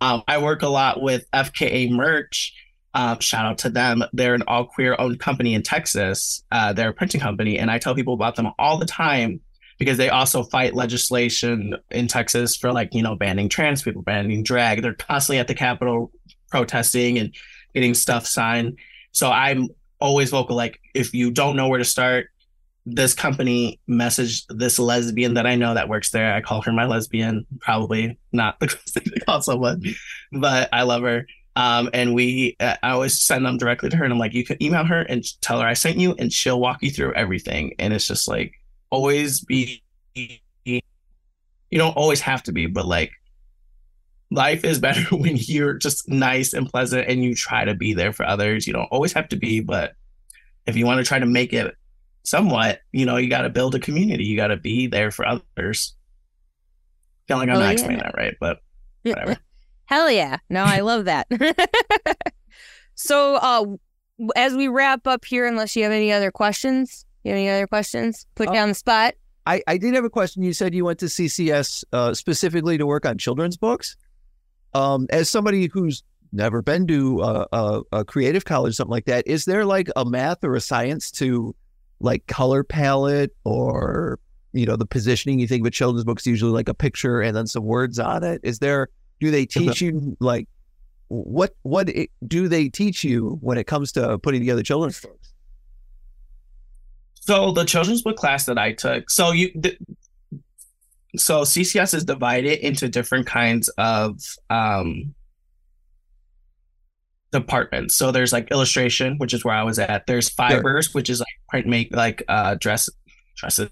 Um, I work a lot with FKA merch, Um, shout out to them. They're an all queer owned company in Texas. Uh, they're a printing company, and I tell people about them all the time because they also fight legislation in Texas for like you know banning trans people, banning drag. They're constantly at the Capitol protesting and getting stuff signed. So I'm always vocal. Like if you don't know where to start, this company messaged this lesbian that I know that works there. I call her my lesbian, probably not the thing to call someone, but I love her. Um, and we, uh, I always send them directly to her, and I'm like, you can email her and tell her I sent you, and she'll walk you through everything. And it's just like always be, you don't always have to be, but like life is better when you're just nice and pleasant and you try to be there for others. You don't always have to be, but if you want to try to make it somewhat, you know, you got to build a community. You got to be there for others. feel like I'm Oh, not yeah. explaining that right, but whatever. Hell yeah. No, I love that. so, uh, as we wrap up here, unless you have any other questions, you have any other questions? Put Uh, on the spot. I, I did have a question. You said you went to CCS uh, specifically to work on children's books. Um, as somebody who's never been to a, a, a creative college, something like that, is there like a math or a science to like color palette or you know the positioning? You think of a children's book is usually like a picture and then some words on it. Is there? Do they teach you like what what it, do they teach you when it comes to putting together children's books? So the children's book class that I took, so you, th- so CCS is divided into different kinds of um, departments. So there's like illustration, which is where I was at. There's fibers, which is like print make like uh dress dresses.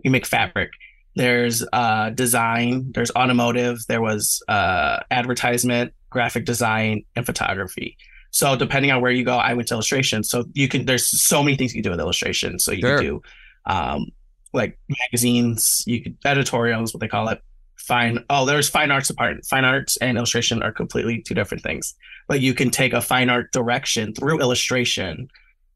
You make fabric. There's uh design. There's automotive. There was uh advertisement, graphic design, and photography. So depending on where you go, I went to illustration. So you can there's so many things you can do with illustration. So you Sure. can do um like magazines, you could editorials, what they call it. Fine. Oh, there's fine arts department. Fine arts and illustration are completely two different things. But you can take a fine art direction through illustration.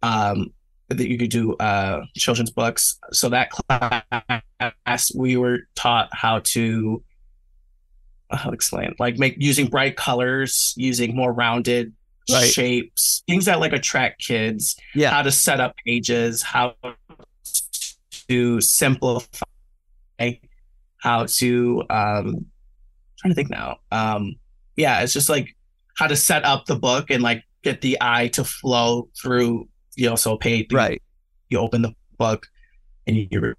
Um, that you could do uh children's books. So that class we were taught how to how to explain like make using bright colors, using more rounded Right. shapes, things that like attract kids Yeah. how to set up pages, how to simplify, how to um trying to think now. Um yeah, it's just like how to set up the book and like get the eye to flow through, you know, so page Right. you open the book and you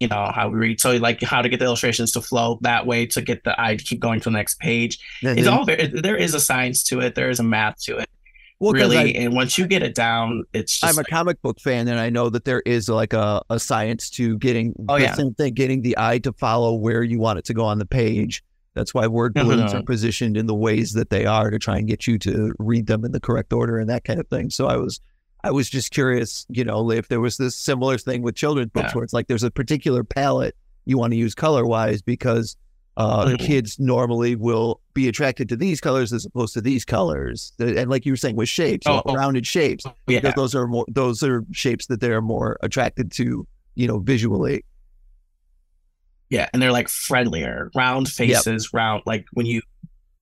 you know how we read so like how to get the illustrations to flow that way to get the eye to keep going to the next page And it's all very, there is a science to it there is a math to it well, really I- and once you get it down it's just I'm a comic book fan, and I know that there is like a, a science to getting Oh, the yeah. same thing, getting the eye to follow where you want it to go on the page. That's why word balloons Mhm. are positioned in the ways that they are to try and get you to read them in the correct order and that kind of thing. So I was, I was just curious, you know, if there was this similar thing with children's books Yeah. where it's like there's a particular palette you want to use color wise because uh, Mhm. kids normally will be attracted to these colors as opposed to these colors. And like you were saying with shapes, you Oh, know, oh. rounded shapes yeah because those are more those are shapes that they're more attracted to you know visually Yeah, and they're like friendlier, round faces, round like when you,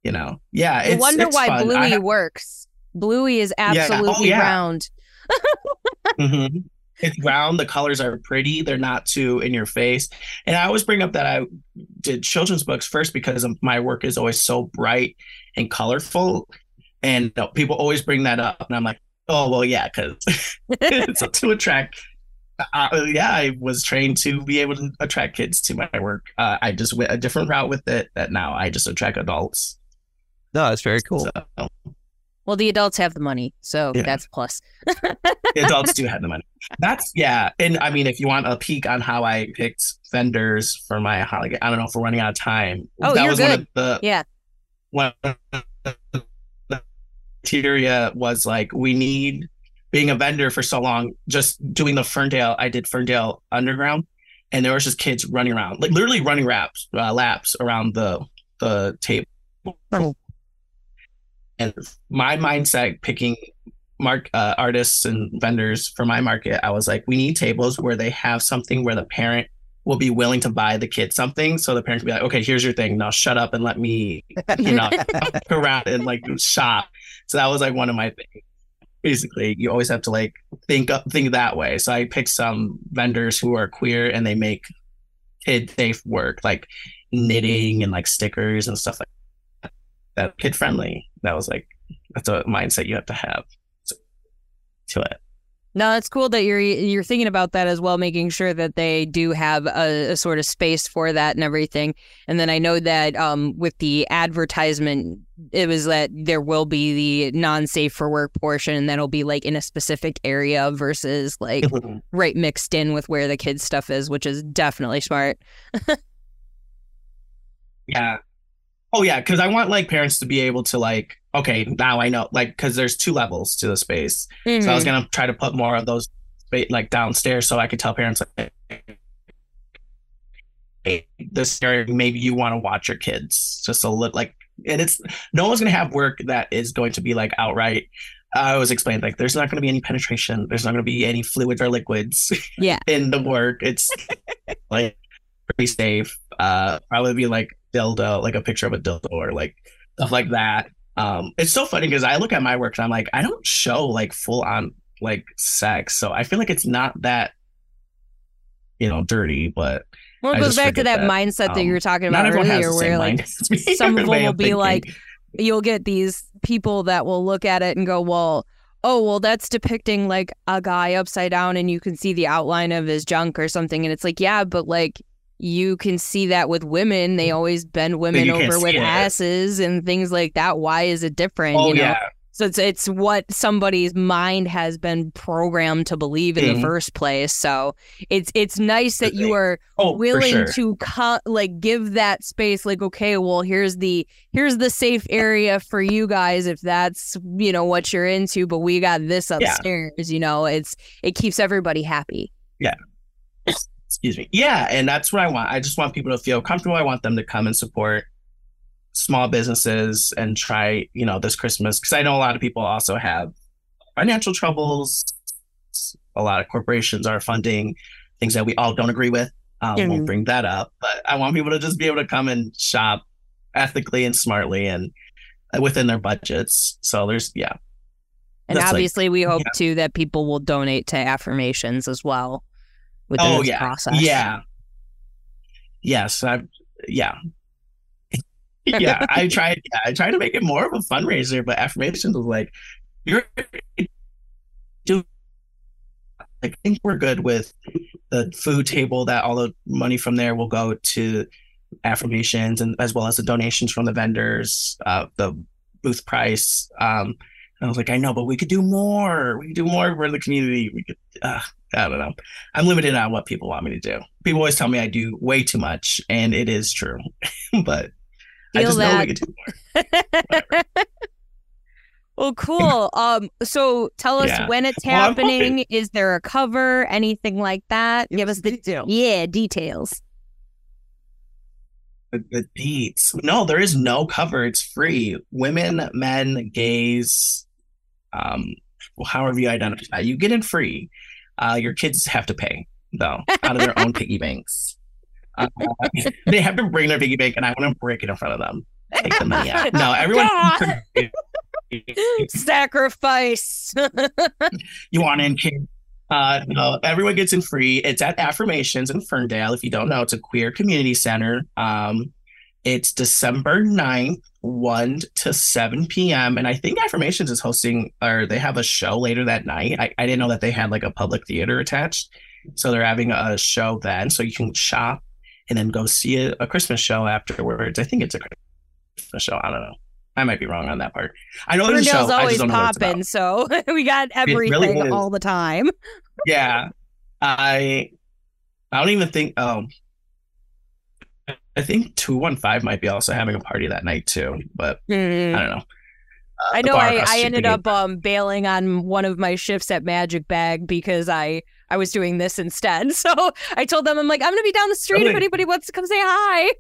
you know, yeah. I wonder it's why fun. Bluey have- works. Bluey is Yeah. Oh, absolutely yeah. round. Mhm. It's round. The colors are pretty. They're not too in your face. And I always bring up that I did children's books first because my work is always so bright and colorful, and people always bring that up, and I'm like, oh well, yeah, because it's to attract. Uh, yeah, I was trained to be able to attract kids to my work. Uh, I just went a different route with it. That now I just attract adults. no it's very cool So Well, the adults have the money, so Yeah. that's a plus. adults do have the money. That's yeah. And I mean, if you want a peek on how I picked vendors for my holiday, I don't know if we're running out of time. Oh, that you're was one of the Yeah. one of the criteria was like we need being a vendor for so long, just doing the Ferndale. I did Ferndale Underground, and there was just kids running around, like literally running laps, uh, laps around the the table. Oh. And my mindset picking mark uh, artists and vendors for my market, I was like, we need tables where they have something where the parent will be willing to buy the kid something. So the parent can be like, okay, here's your thing. Now shut up and let me, you know, around and like shop. So that was like one of my things. Basically, you always have to like think up, think that way. So I picked some vendors who are queer and they make kid safe work, like knitting and like stickers and stuff like that. That kid friendly. That was like that's a mindset you have to have to it. No, it's cool that you're you're thinking about that as well, making sure that they do have a, a sort of space for that and everything. And then I know that um, with the advertisement, it was that there will be the non-safe for work portion, and that'll be like in a specific area versus like right mixed in with where the kids stuff is, which is definitely smart. yeah. Oh yeah, because I want like parents to be able to like okay, now I know, like, because there's two levels to the space. Mm-hmm. So I was mm-hmm. gonna try to put more of those like downstairs, so I could tell parents like, hey, this area maybe you want to watch your kids just a little like, and it's no one's gonna have work that is going to be like outright. I was explained like there's not going to be any penetration. There's not going to be any fluids or liquids. Yeah. in the work, it's like pretty safe. Uh, probably be like dildo, like a picture of a dildo or like stuff like that. Um, it's so funny because I look at my work and I'm like, I don't show like full on like sex, so I feel like it's not that you know dirty, but. Well, it goes back to that, that, mindset um, that you were talking about earlier, where like some of them will be thinking. like, you'll get these people that will look at it and go, well, oh, well, that's depicting like a guy upside down and you can see the outline of his junk or something. And it's like, yeah, but like you can see that with women. They mm. always bend women over with it. asses and things like that. Why is it different? Oh, you know? yeah. So it's it's what somebody's mind has been programmed to believe in mm-hmm. the first place. So it's it's nice that you are oh, willing sure. to cut like give that space. Like okay, well here's the here's the safe area for you guys if that's you know what you're into. But we got this upstairs. Yeah. You know, it's it keeps everybody happy. Yeah excuse me. Yeah, and that's what I want. I just want people to feel comfortable. I want them to come and support small businesses and try, you know, this Christmas because I know a lot of people also have financial troubles. A lot of corporations are funding things that we all don't agree with. Um, mm-hmm. Won't bring that up, but I want people to just be able to come and shop ethically and smartly and within their budgets. So there's yeah. And That's obviously, like, we hope yeah. too that people will donate to affirmations as well within oh, this yeah. process. Yeah. Yes, I yeah. yeah, I tried yeah, I tried to make it more of a fundraiser, but affirmations was like you're do I think we're good with the food table that all the money from there will go to affirmations and as well as the donations from the vendors, uh, the booth price. Um, I was like, I know, but we could do more. We could do more for the community. We could, uh, I don't know. I'm limited on what people want me to do. People always tell me I do way too much, and it is true. but Feel I just that. know we could do more. well, cool. Um, so tell us yeah. when it's well, happening. Is there a cover? Anything like that? Give us the details. Yeah, details. The, the deets. No, there is no cover. It's free. Women, men, gays, um, however you identify, you get in free. Uh, your kids have to pay though out of their own piggy banks. Uh, they have to bring their piggy bank, and I want to break it in front of them. Take the money out. No, everyone. Sacrifice. you want in, kid? Uh, no, everyone gets in free. It's at Affirmations in Ferndale. If you don't know, it's a queer community center. Um, it's December 9th, 1 to 7 p.m. And I think Affirmations is hosting, or they have a show later that night. I, I didn't know that they had like a public theater attached. So they're having a show then. So you can shop and then go see a, a Christmas show afterwards. I think it's a Christmas show. I don't know. I might be wrong on that part. I know there's a show. always popping, so we got everything really all the time. yeah, I I don't even think. Um, I think 215 might be also having a party that night too, but mm. I don't know. Uh, I know I, I ended up um, bailing on one of my shifts at Magic Bag because I I was doing this instead. So I told them I'm like I'm gonna be down the street really? if anybody wants to come say hi.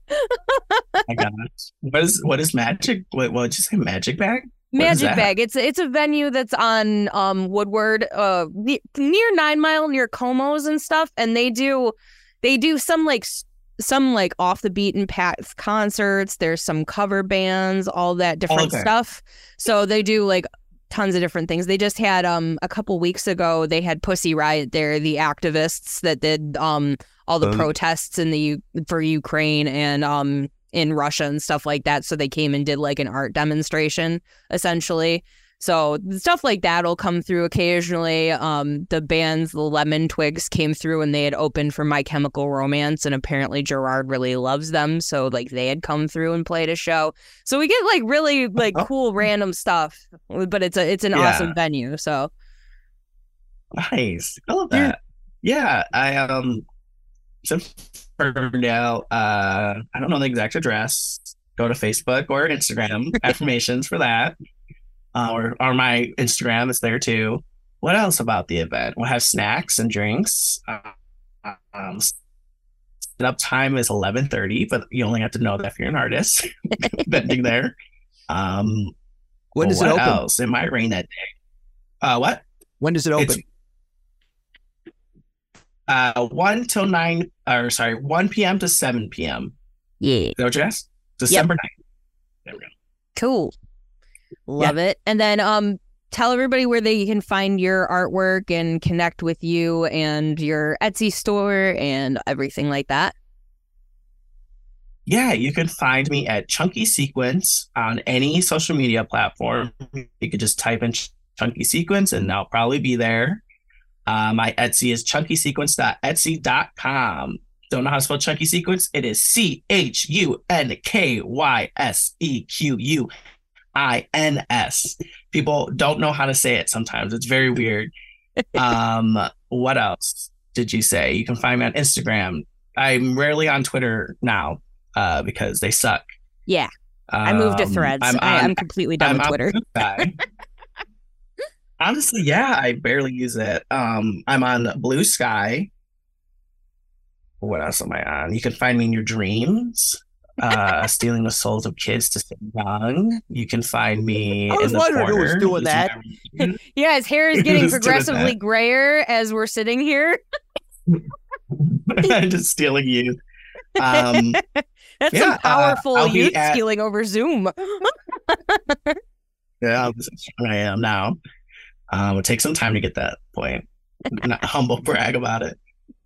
I got it. What is what is Magic? What what did you say? Magic Bag? Magic Bag. It's it's a venue that's on um Woodward, uh near Nine Mile, near Como's and stuff, and they do they do some like some like off the beaten path concerts. There's some cover bands, all that different okay. stuff. So they do like tons of different things. They just had um a couple weeks ago they had Pussy Riot there, the activists that did um all the Um. protests in the for Ukraine and um in Russia and stuff like that. So they came and did like an art demonstration essentially. So stuff like that will come through occasionally. Um, the bands, the Lemon Twigs, came through and they had opened for My Chemical Romance, and apparently Gerard really loves them. So like they had come through and played a show. So we get like really like Oh. cool random stuff, but it's a it's an Yeah. awesome venue. So Nice. I love that. Yeah, I um so Ferndale, uh I don't know the exact address. Go to Facebook or Instagram, affirmations for that. Uh, or or my Instagram is there too. What else about the event? We'll have snacks and drinks. Uh, um up time is eleven thirty, but you only have to know that if you're an artist vending there. Um When does it open? else? It might rain that day. Uh what? When does it open? It's uh one till nine or sorry, one PM to seven PM. yeah, Is that what you asked? December 9th. There we go. cool, love it. And then um, tell everybody where they can find your artwork and connect with you and your Etsy store and everything like that. Yeah, you can find me at Chunky Sequins on any social media platform. You could just type in Ch- Chunky Sequins and I'll probably be there. Uh, my Etsy is chunkysequins.etsy.com. Don't know how to spell Chunky Sequins? It is C H U N K Y S E Q U I N S. People don't know how to say it sometimes. It's very weird. Um, what else did you say? You can find me on Instagram. I'm rarely on Twitter now uh, because they suck. Yeah, I moved to Um, Threads. I'm on- I'm completely done I'm with Twitter. Honestly, yeah, I barely use it. Um, I'm on Bluesky. What else am I on? You can find me in your dreams. Uh, stealing the souls of kids to stay young. You can find me. I was in the wondering who was corner doing that. my. Yeah, his hair is getting progressively grayer as we're sitting here. just stealing you. Um, That's Yeah, some uh, powerful I'll be youth at- stealing over Zoom. Yeah, this is where I am now. Um, it takes some time to get that point. Not humble brag about it.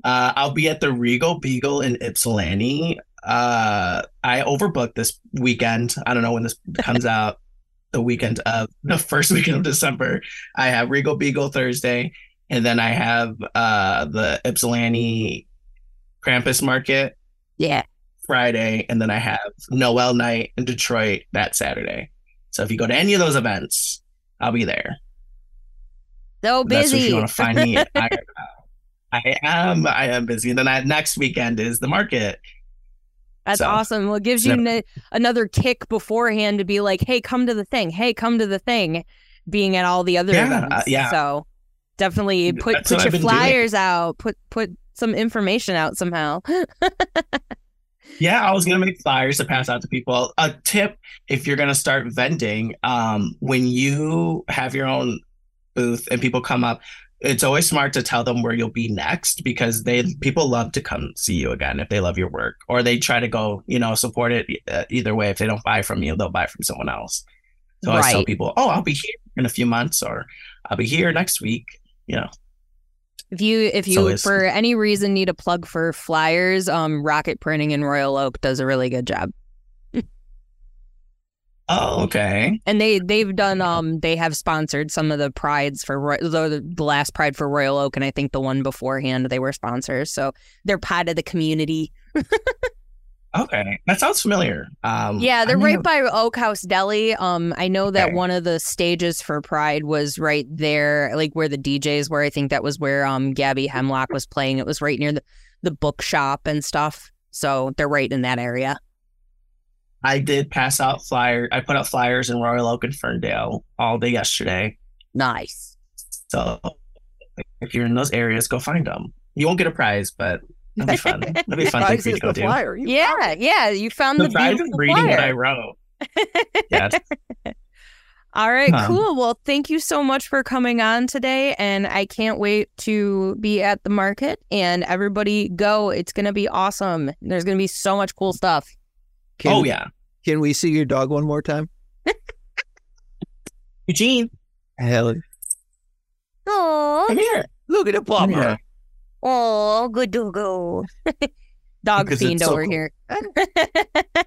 Uh, I'll be at the Regal Beagle in Ypsilanti. Uh, I overbooked this weekend. I don't know when this comes out. The weekend of the first weekend of December. I have Regal Beagle Thursday, and then I have uh the Ypsilanti Krampus Market Yeah. Friday, and then I have Noel night in Detroit that Saturday. So if you go to any of those events, I'll be there. So That's if busy. you want to find me. I, I am. I am busy. And then I, next weekend is the market. That's So, awesome. Well, it gives you ne- another kick beforehand to be like, hey, come to the thing. Hey, come to the thing. Being at all the other Yeah, events. uh, yeah. So definitely put That's put your I've doing. flyers out. Put put some information out somehow. Yeah, I was gonna make flyers to pass out to people. A tip: if you're gonna start vending, um, when you have your own booth and people come up, it's always smart to tell them where you'll be next because they people love to come see you again if they love your work or they try to go, you know, support it uh, either way. If they don't buy from you, they'll buy from someone else. So I tell people, "Oh, I'll be here in a few months," or "I'll be here next week." You know, If you if you So for any reason need a plug for flyers, um, Rocket Printing in Royal Oak does a really good job. Oh, okay, And they they've done um they have sponsored some of the prides for Roy- the, the last pride for Royal Oak and I think the one beforehand they were sponsors. So they're part of the community. okay, that sounds familiar. Um, Yeah, they're may right by Oak House Deli. Um, I know that Okay. one of the stages for Pride was right there, like where the DJs were. I think that was where um Gabby Hemlock was playing. It was right near the the bookshop and stuff. So they're right in that area. I did pass out flyers. I put out flyers in Royal Oak and Ferndale all day yesterday. Nice. So if you're in those areas, go find them. You won't get a prize, but that'd be fun. That'd be fun thing for you to go the do. flyer. You Yeah, yeah. You found the, The prize is beautiful reading what I flyer. wrote. Yeah, All right, Um, cool. Well, thank you so much for coming on today. And I can't wait to be at the market. And everybody go. It's going to be awesome. There's going to be so much cool stuff. Can, oh yeah, Can we see your dog one more time? Eugene, Hell, Oh, come here. look at the Come pupper. oh, good to go. Dog Because fiend it's so over cool. here.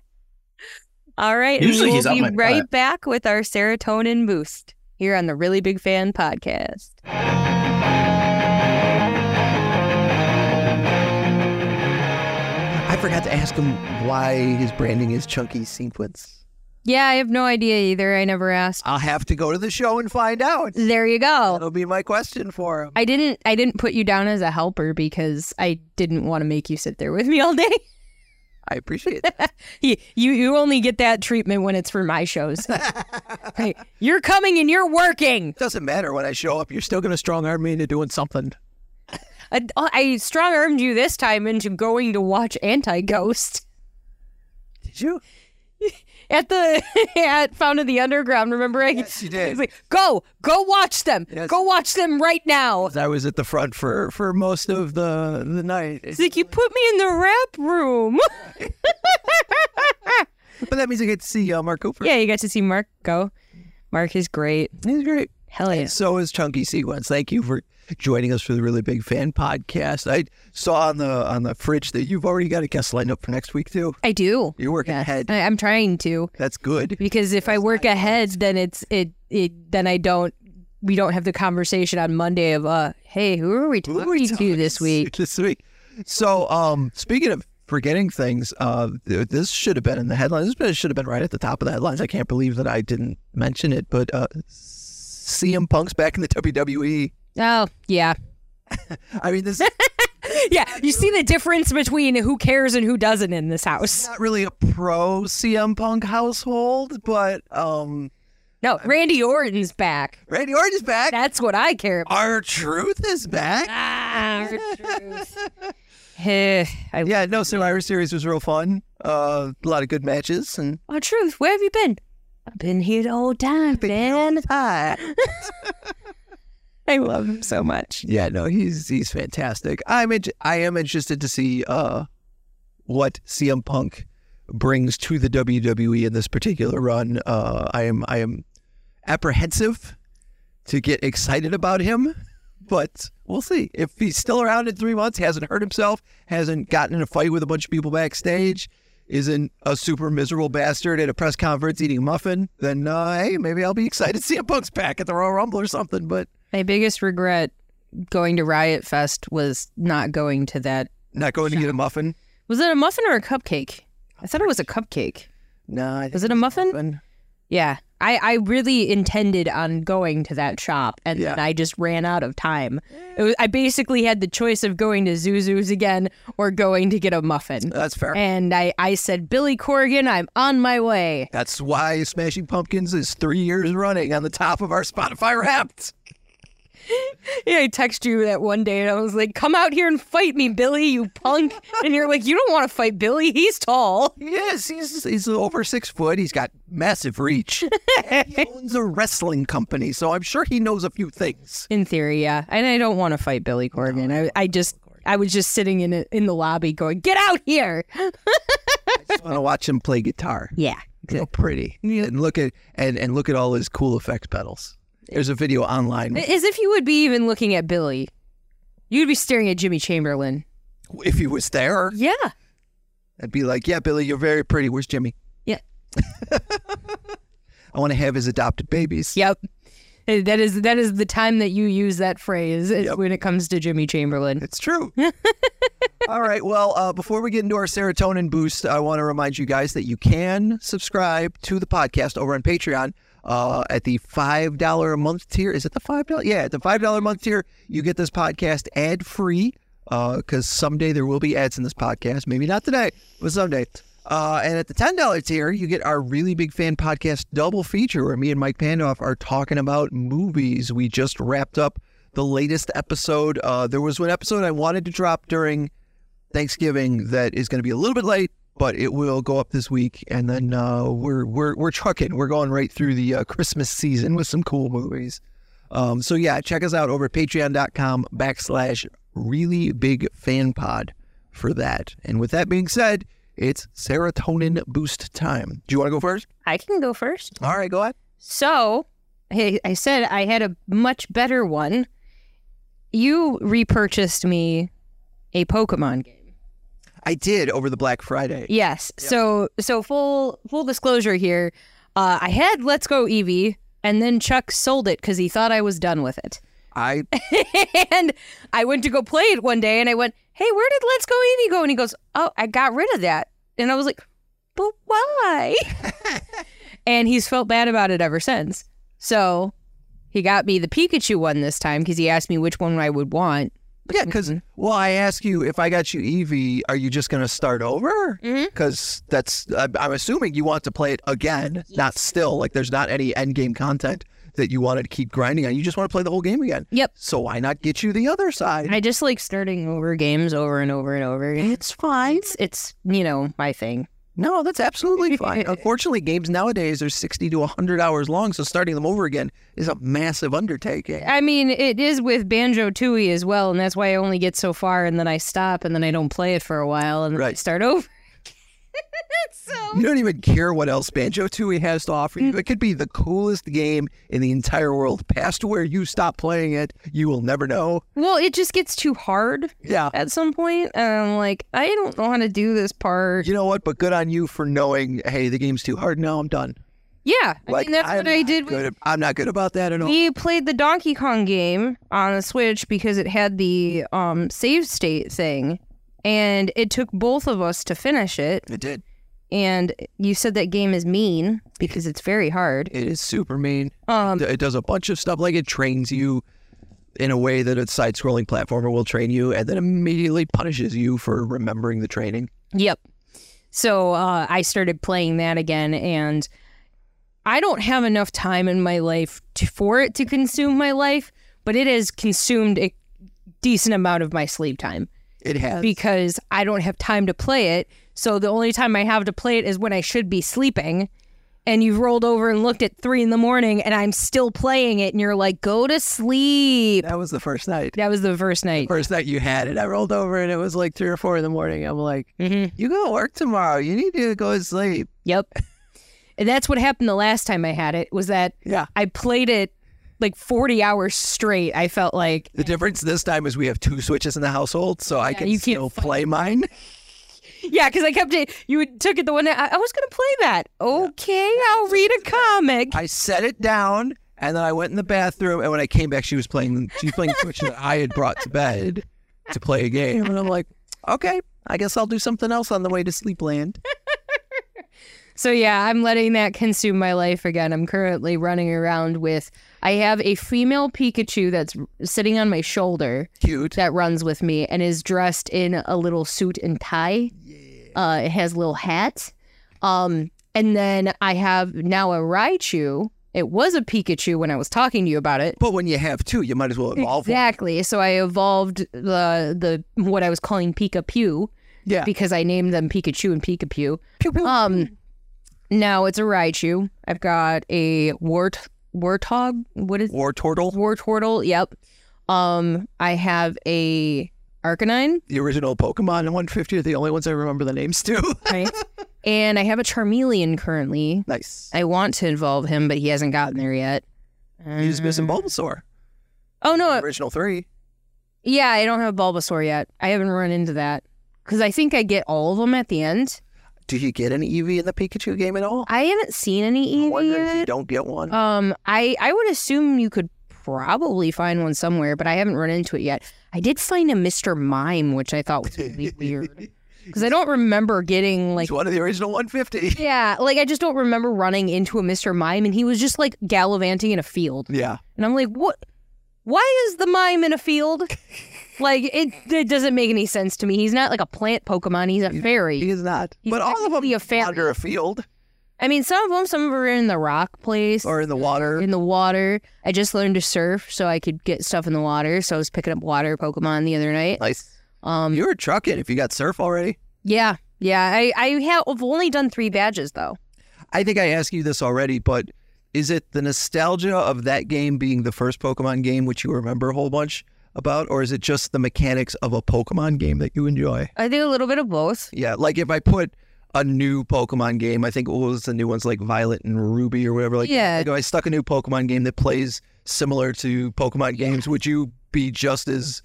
All right. Usually we'll he's be right butt. back with our serotonin boost here on the Really Big Fan podcast. Forgot to ask him why his branding is Chunky Sequins. Yeah, I have no idea either. I never asked. I'll have to go to the show and find out. There you go. That'll be my question for him. I didn't I didn't put you down as a helper because I didn't want to make you sit there with me all day. I appreciate that. you you you only get that treatment when it's for my shows. hey, you're coming and you're working. Doesn't matter when I show up. You're still going to strong arm me into doing something. I, I strong armed you this time into going to watch Anti Ghost Did you? at the at Found in the Underground. Remember? I, Yes, you did. It's like go go watch them. Yes. Go watch them right now. I was at the front for for most of the the night. It's like you put me in the rap room. But that means I get to see uh, Mark Cooper. yeah, you got to see Mark go. Mark is great. he's great. Hell yeah. So is Chunky Sequins. Thank you for joining us for the really big fan podcast. I saw on the on the fridge that you've already got a guest lined up for next week too. I do. You're working Yes. ahead. I, I'm trying to That's good. because if I work ahead, then it's it it then I don't we don't have the conversation on Monday of uh hey who are we Who are talking we to talking this week? This week. So, um, speaking of forgetting things, uh, this should have been in the headlines. This should have been right at the top of the headlines. I can't believe that I didn't mention it, but uh, CM Punk's back in the WWE. Oh yeah, I mean, this yeah. You see the difference between who cares and who doesn't in this house. not really a pro CM Punk household, but um, No, Randy Orton's back. Randy Orton's back. That's what I care about. R-Truth is back. Ah, truth. Eh, Yeah, no, Survivor Series was real fun. Uh, a lot of good matches and Our truth. Where have you been? I've been here the whole time, man. I love him so much. Yeah, no, he's he's fantastic. I'm in- I am interested to see uh what CM Punk brings to the WWE in this particular run. Uh, I am I am apprehensive to get excited about him, but we'll see. If he's still around in three months, hasn't hurt himself, hasn't gotten in a fight with a bunch of people backstage, isn't a super miserable bastard at a press conference eating a muffin, then uh, hey, maybe I'll be excited to see CM Punk's back at the Royal Rumble or something. But My biggest regret going to Riot Fest was not going to that. not going to get a muffin. Was it a muffin or a cupcake? I thought it was a cupcake. No, I think Was it a muffin? Yeah. I, I really intended on going to that shop and then I just ran out of time. It was, I basically had the choice of going to Zuzu's again or going to get a muffin. That's fair. And I, I said, Billy Corrigan, I'm on my way. That's why Smashing Pumpkins is three years running on the top of our Spotify Wrapped. Yeah, I texted you that one day and I was like, come out here and fight me, Billy, you punk. and you're like, you don't want to fight Billy. He's tall. Yes, he's he's over six foot. He's got massive reach. he owns a wrestling company, so I'm sure he knows a few things. In theory, yeah. And I don't want to fight Billy Corrigan. I, I just, I was just sitting in a, in the lobby going, get out here. I just want to watch him play guitar. Yeah. So pretty. And look at and, and look at all his cool effects pedals. There's a video online. As if you would be even looking at Billy. You'd be staring at Jimmy Chamberlin. If he was there, Yeah. I'd be like, "Yeah, Billy, you're very pretty. Where's Jimmy? Yeah. I want to have his adopted babies." Yep. That is that is the time that you use that phrase Yep. when it comes to Jimmy Chamberlin. It's true. All right. Well, uh, before we get into our serotonin boost, I want to remind you guys that you can subscribe to the podcast over on Patreon uh, at the five dollar a month tier. Is it the five dollar? Yeah, at the five dollar a month tier, you get this podcast ad free. Because someday there will be ads in this podcast. Maybe not today, but someday. Uh, and at the ten dollar tier, you get our really big fan podcast double feature, where me and Mike Pandoff are talking about movies. We just wrapped up the latest episode. Uh, there was one episode I wanted to drop during Thanksgiving that is going to be a little bit late but it will go up this week, and then uh, we're we're we're trucking. We're going right through the uh, Christmas season with some cool movies. Um, so yeah, check us out over at patreon.com backslash really big fan pod for that. And with that being said, it's serotonin boost time. Do you want to go first? I can go first. All right, go ahead. So, I, I said I had a much better one. You repurchased me a Pokemon game. I did over the Black Friday. Yes. So, so full full disclosure here, uh, I had Let's Go Eevee, and then Chuck sold it because he thought I was done with it. I and I went to go play it one day, and I went, "Hey, where did Let's Go Eevee go?" And he goes, "Oh, I got rid of that." And I was like, "But why?" and he's felt bad about it ever since. So he got me the Pikachu one this time because he asked me which one I would want. Yeah, because mm-hmm. well, I ask you if I got you Eevee, are you just going to start over? Mm-hmm. Because that's I'm, I'm assuming you want to play it again, not still. Like there's not any end game content that you wanted to keep grinding on. You just want to play the whole game again. Yep. So why not get you the other side? I just like starting over games over and over and over. it's fine. It's, it's you know my thing. No, that's absolutely fine. Unfortunately, games nowadays are 60 to 100 hours long, so starting them over again is a massive undertaking. I mean, it is with Banjo Tooie as well, and that's why I only get so far, and then I stop, and then I don't play it for a while, and I Right. start over. so You don't even care what else Banjo Tooie has to offer you. It could be the coolest game in the entire world. Past where you stop playing it, you will never know. well, it just gets too hard Yeah. at some point, and I'm like, I don't know how to do this part. You know what? But good on you for knowing, hey, the game's too hard. Now I'm done. Yeah, I Like, mean that's I'm what I did. With, at- I'm not good about that at all. we played the Donkey Kong game on the Switch because it had the um, save state thing, and it took both of us to finish it. It did. And you said that game is mean because it's very hard. It is super mean. Um, It does a bunch of stuff. Like it trains you in a way that a side scrolling platformer will train you and then immediately punishes you for remembering the training. Yep. So uh, I started playing that again, and I don't have enough time in my life to, for it to consume my life, but it has consumed a decent amount of my sleep time It has. because I don't have time to play it. So the only time I have to play it is when I should be sleeping. And you've rolled over and looked at three in the morning, and I'm still playing it, and you're like, "Go to sleep." that was the first night. That was the first night. First night you had it, I rolled over and it was like three or four in the morning. I'm like, hmm you go to work tomorrow. You need to go to sleep. Yep. And that's what happened the last time I had it was that Yeah. I played it like 40 hours straight. I felt like, The difference this time is we have two switches in the household, so I can you still play mine. yeah, because I kept it. You took it the one I, I was going to play that. Okay, I'll read a comic. I set it down and then I went in the bathroom. And when I came back, she was playing. She was playing the Switch that I had brought to bed to play a game. And I'm like, okay, I guess I'll do something else on the way to Sleepland. So yeah, I'm letting that consume my life again. I'm currently running around with. I have a female Pikachu that's sitting on my shoulder Cute. that runs with me and is dressed in a little suit and tie. Uh, it has a little hat. Um, and then I have now a Raichu. It was a Pikachu when I was talking to you about it. But when you have two, you might as well evolve. one. Exactly. So I evolved the the what I was calling Pika Pew Yeah. because I named them Pikachu and Pika Pew. Pew, pew. Um, now it's a Raichu. I've got a Wart Warthog. What is War Turtle, Wartortle? Yep. Um, I have a Arcanine, the original Pokemon in 150 are the only ones I remember the names to. right? and I have a Charmeleon currently. nice. I want to involve him, but he hasn't gotten there yet. Just missing Uh, Bulbasaur. Oh no! Original three. Yeah, I don't have Bulbasaur yet. I haven't run into that because I think I get all of them at the end. Do you get an Eevee in the Pikachu game at all? I haven't seen any I Eevee wonder if you don't get one. Um, I I would assume you could probably find one somewhere, but I haven't run into it yet. I did find a Mr. Mime, which I thought was really weird because I don't remember getting like. It's one of the original 150. Yeah, like I just don't remember running into a Mr. Mime, and he was just like gallivanting in a field, Yeah. and I'm like, what? Why is the mime in a field? like it, it doesn't make any sense to me. He's not like a plant Pokemon. He's a fairy. He's not. He's but all of them a fairy. wander a field I mean, some of them, some of them are in the rock place, or in the water. in the water. I just learned to surf, so I could get stuff in the water. So I was picking up water Pokemon the other night. Nice. Um, You were trucking if you got surf already. yeah, Yeah, I, I have I've only done three badges though. I think I asked you this already, but is it the nostalgia of that game being the first Pokemon game, which you remember a whole bunch about, or is it just the mechanics of a Pokemon game that you enjoy? I think a little bit of both. Yeah, like if I put a new Pokemon game, I think what was the new ones like Violet and Ruby or whatever. Like, Yeah. like if I stuck a new Pokemon game that plays similar to Pokemon games, would you be just as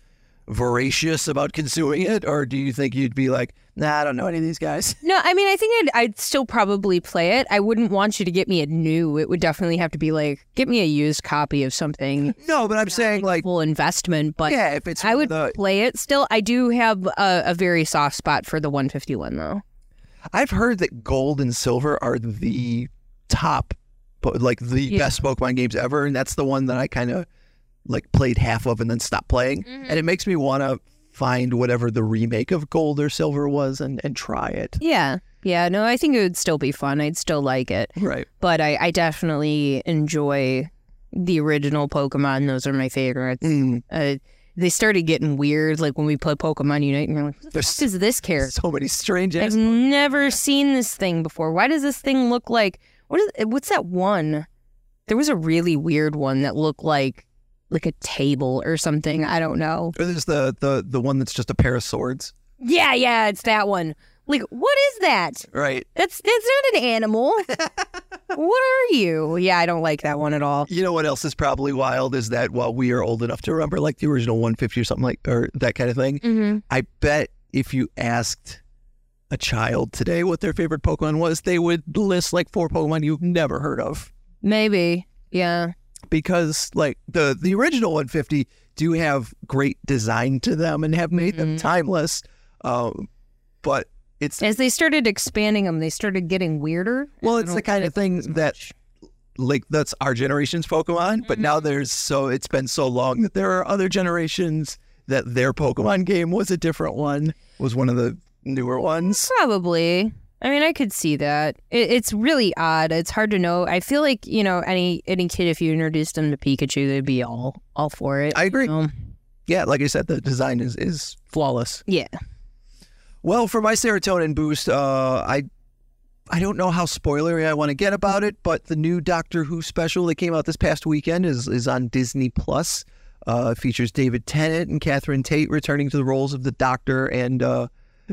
voracious about consuming it, or do you think you'd be like, Nah, I don't know any of these guys? No, I mean I think I'd, I'd still probably play it. I wouldn't want you to get me a new. It would definitely have to be like get me a used copy of something. No, but I'm saying like, full investment, but yeah, if it's I would the, play it still. I do have a, a very soft spot for the 151 though. I've heard that gold and silver are the top, like the Yeah. best Pokemon games ever, and that's the one that I kind of like played half of and then stopped playing, Mm-hmm. and it makes me want to find whatever the remake of gold or silver was and and try it. Yeah, yeah. No, I think it would still be fun. I'd still like it, Right. but I, I definitely enjoy the original Pokemon. Those are my favorites. Mm, Uh, they started getting weird, like when we play Pokemon Unite, and you're like, "What the fuck is this character?" so many strange. I've never seen this thing before. Why does this thing look like what is what's that one? There was a really weird one that looked like like a table or something. I don't know. Or there's the the the one that's just a pair of swords. Yeah, yeah, it's that one. Like, what is that? Right. That's that's not an animal. what are you? Yeah, I don't like that one at all. You know what else is probably wild is that while we are old enough to remember like the original 150 or something like or that kind of thing, Mm-hmm. I bet if you asked a child today what their favorite Pokemon was, they would list like four Pokemon you've never heard of. Maybe. Yeah. Because like the the original 150 do have great design to them and have made them Mhm. timeless. Um, but it's As they started expanding them, they started getting weirder. well, it's the kind of thing that like that's our generation's Pokemon, but now there's so it's been so long that there are other generations that their Pokemon game was a different one, was one of the newer ones. Probably. I mean, I could see that. It, it's really odd. It's hard to know. I feel like you know any any kid if you introduced them to Pikachu, they'd be all all for it. I agree. Um, Yeah, like I said, the design is is flawless. yeah. Well, for my serotonin boost, uh, I I don't know how spoilery I want to get about it, but the new Doctor Who special that came out this past weekend is is on Disney Plus. Uh, it features David Tennant and Catherine Tate returning to the roles of the Doctor and uh,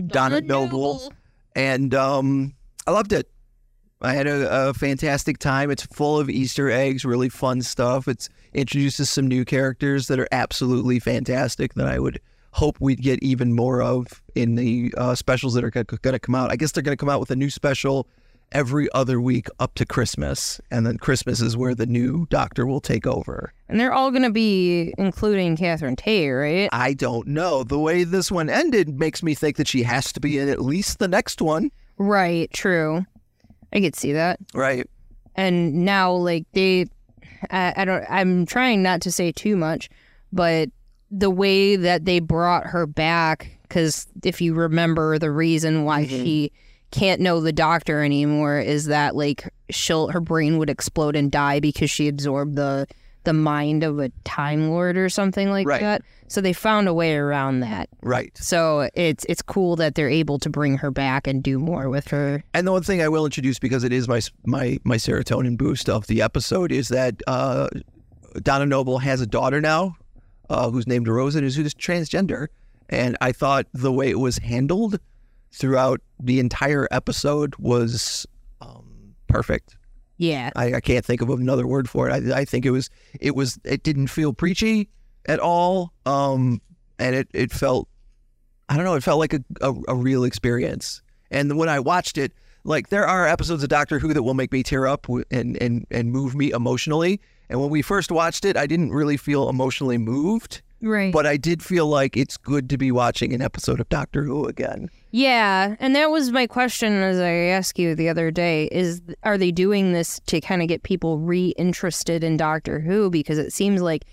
Donna Noble, and um, I loved it. I had a, a fantastic time. It's full of Easter eggs, really fun stuff. It introduces some new characters that are absolutely fantastic that I would hope we'd get even more of in the uh, specials that are going to come out. I guess they're going to come out with a new special every other week up to Christmas, and then Christmas is where the new Doctor will take over. And they're all going to be including Catherine Tate, right? I don't know. The way this one ended makes me think that she has to be in at least the next one, Right. True. I could see that. right? and now like they I, I don't i'm trying not to say too much but the way that they brought her back because if you remember the reason why Mhm. she can't know the doctor anymore is that like she'll her brain would explode and die because she absorbed the the mind of a time lord or something like Right. that so they found a way around that Right. so it's it's cool that they're able to bring her back and do more with her And the one thing I will introduce because it is my my my serotonin boost of the episode is that uh, Donna Noble has a daughter now, uh, who's named Rose and is who's transgender. And I thought the way it was handled throughout the entire episode was um, perfect. yeah I, I can't think of another word for it. I, I think it was it was it didn't feel preachy at all, um, and it it felt I don't know. It felt like a, a, a real experience. And when I watched it, like there are episodes of Doctor Who that will make me tear up and and and move me emotionally. And when we first watched it, I didn't really feel emotionally moved, right but I did feel like it's good to be watching an episode of Doctor Who again. Yeah, and that was my question as I asked you the other day is are they doing this to kind of get people reinterested in Doctor Who because it seems like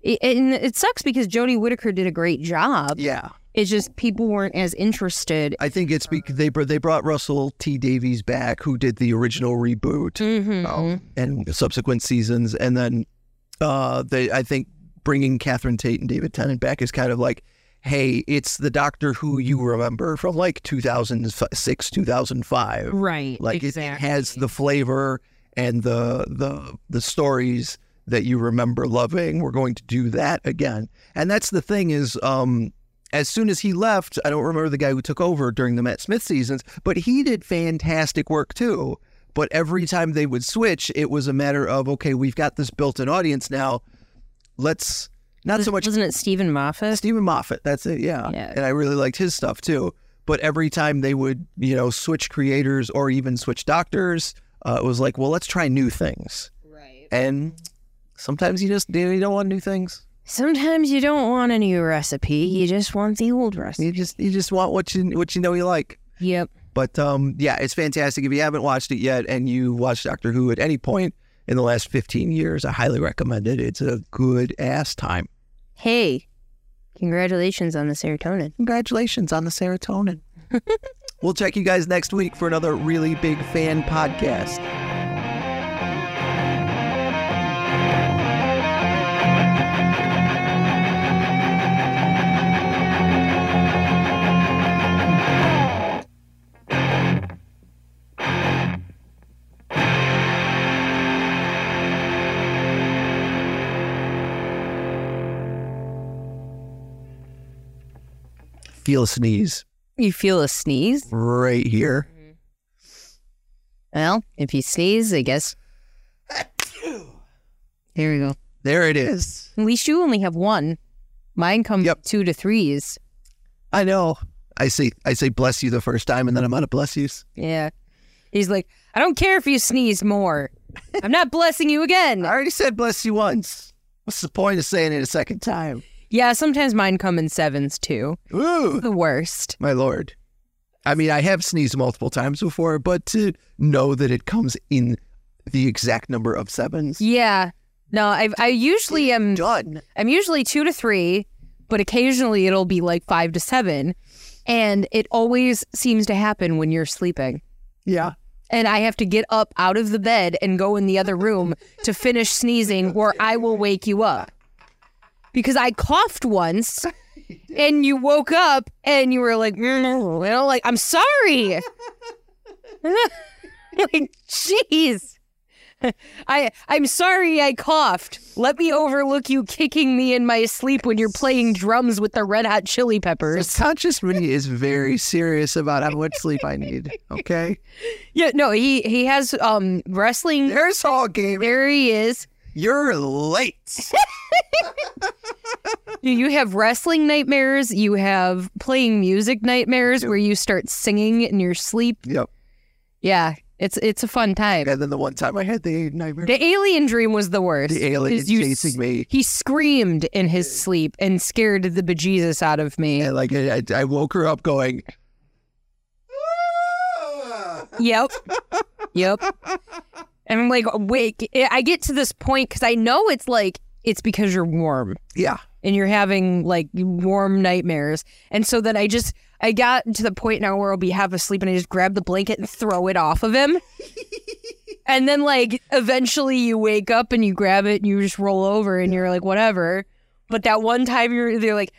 it, and it sucks because Jodie Whittaker did a great job. Yeah, It's just people weren't as interested. I think it's because they they brought Russell T Davies back, who did the original reboot. Mm-hmm. um, and subsequent seasons. And then uh, they, I think, bringing Catherine Tate and David Tennant back is kind of like hey, it's the Doctor Who you remember from like 2006, 2005. Right. Like it, it has the flavor and the the the stories that you remember loving. We're going to do that again. And that's the thing is um as soon as he left, I don't remember the guy who took over during the Matt Smith seasons, but he did fantastic work too. But every time they would switch, it was a matter of okay, we've got this built-in audience now. Let's not so much Wasn't it Steven Moffat? Steven Moffat. That's it. Yeah. Yeah. And I really liked his stuff too. But every time they would, you know, switch creators or even switch doctors, uh, it was like, well, let's try new things. Right. And sometimes you just you don't want new things. Sometimes you don't want a new recipe. You just want the old recipe. You just you just want what you what you know you like. Yep. But um, yeah, it's fantastic. If you haven't watched it yet and you watched Doctor Who at any point in the last 15 years, I highly recommend it. It's a good ass time. Hey, congratulations on the serotonin. Congratulations on the serotonin. we'll check you guys next week for another really big fan podcast. Feel a sneeze You feel a sneeze? right here. Well, if you sneeze, I guess. There we go. There it is. At least you only have one. Mine come Yep. two to threes. I know. I say I say bless you the first time and then I'm out of bless yous. Yeah. He's like, I don't care if you sneeze more. I'm not blessing you again. I already said bless you once. What's the point of saying it a second time? Yeah, sometimes mine come in sevens too. Ooh, The worst. my lord. I mean, I have sneezed multiple times before, but to know that it comes in the exact number of sevens, Yeah. No, I I usually am done. I'm usually two to three, but occasionally it'll be like five to seven. And it always seems to happen when you're sleeping. Yeah. And I have to get up out of the bed and go in the other room to finish sneezing, or I will wake you up. Because I coughed once and you woke up and you were like, "Mm," you know, like, I'm sorry. like, jeez. I I'm sorry I coughed. Let me overlook you kicking me in my sleep when you're playing drums with the red hot chili The peppers. conscious me is very serious about how much sleep I need. Okay. Yeah, no, he he has um wrestling. There's all game. There he is. You're late. You have wrestling nightmares. You have playing music nightmares where you start singing in your sleep. yep. Yeah, it's it's a fun time. And then the one time I had the nightmare, The alien dream was the worst. the alien you chasing me. He screamed in his sleep and scared the bejesus out of me. And like I, I woke her up going, Yep. yep. And I'm like, wait, I get to this point because I know it's like, it's because you're warm yeah, and you're having like warm nightmares. And so then I just, I got to the point now where I'll be half asleep and I just grab the blanket and throw it off of him. and then like eventually you wake up and you grab it and you just roll over and you're like, whatever. But that one time you're, they're like,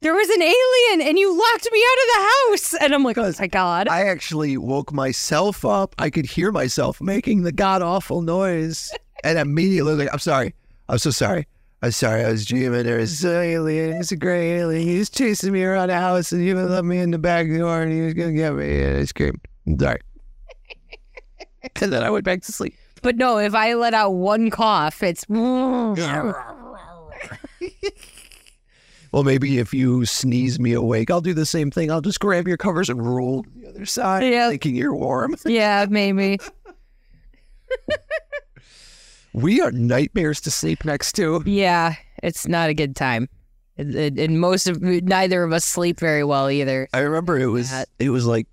there was an alien and you locked me out of the house. And I'm like, oh my God. I actually woke myself up. I could hear myself making the god awful noise, and immediately like, I'm sorry, I'm so sorry. I'm sorry, I was dreaming. There was an alien. It's a gray alien. He was chasing me around the house, and he even let me in the back door, and he was gonna get me. And I screamed. I'm sorry. and then I went back to sleep. But no, if I let out one cough, it's Well, maybe if you sneeze me awake, I'll do the same thing. I'll just grab your covers and roll to the other side, Yeah. thinking you're warm. yeah, maybe. We are nightmares to sleep next to. Yeah, it's not a good time. And, most of neither of us sleep very well either. I remember it was That- it was like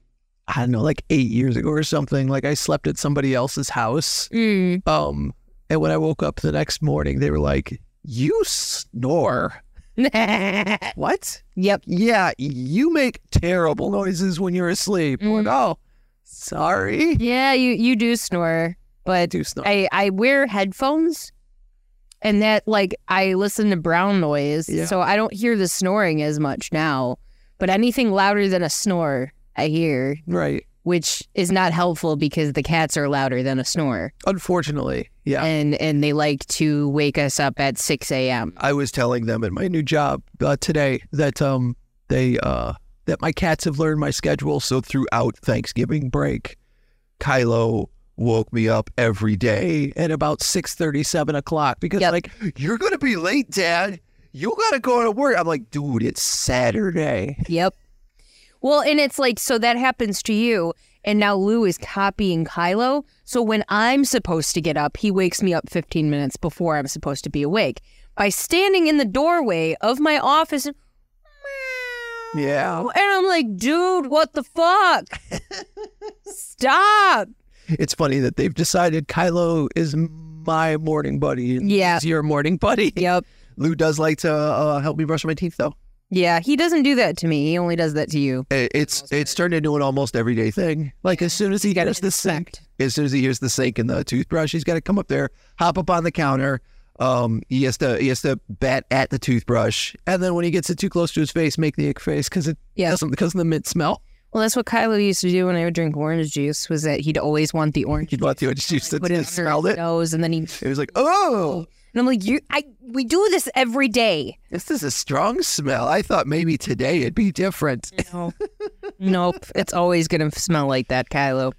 I don't know, like eight years ago or something. Like I slept at somebody else's house. Mm. Um, and when I woke up the next morning, they were like, "You snore." What? yep. Yeah, you make terrible noises when you're asleep. I'm like, oh, sorry. Yeah, you you do snore, but I do snore. I I wear headphones, and that like I listen to brown noise, Yeah. so I don't hear the snoring as much now. But anything louder than a snore, I hear, Right. Which is not helpful because the cats are louder than a snore, Unfortunately, yeah. and and they like to wake us up at six a.m. I was telling them at my new job uh, today that um they uh that my cats have learned my schedule. So throughout Thanksgiving break, Kylo woke me up every day at about six thirty, seven o'clock because Yep. like you're gonna be late, Dad. You gotta go to work. I'm like, dude, it's Saturday. Yep. Well, and it's like, so that happens to you. And now Lou is copying Kylo. So when I'm supposed to get up, he wakes me up 15 minutes before I'm supposed to be awake by standing in the doorway of my office. And, Yeah. and I'm like, dude, what the fuck? Stop. It's funny that they've decided Kylo is my morning buddy. Yeah. he's your morning buddy. Yep. Lou does like to uh, help me brush my teeth, though. Yeah. He doesn't do that to me. He only does that to you. It's it's turned into an almost everyday thing. Like as soon as he hears the sink, as soon as he hears the sink and the toothbrush, he's got to come up there, hop up on the counter. Um, he has to he has to bat at the toothbrush, and then when he gets it too close to his face, make the ick face because it Yeah. doesn't because of the mint smell. Well, that's what Kylo used to do when I would drink orange juice. Was that he'd always want the orange He'd want the orange juice to put it to under smell it. nose, and then he It was like, oh, And I'm like, you, I, we do this every day. this is a strong smell. I thought maybe today it'd be different. No. nope. It's always going to smell like that, Kylo.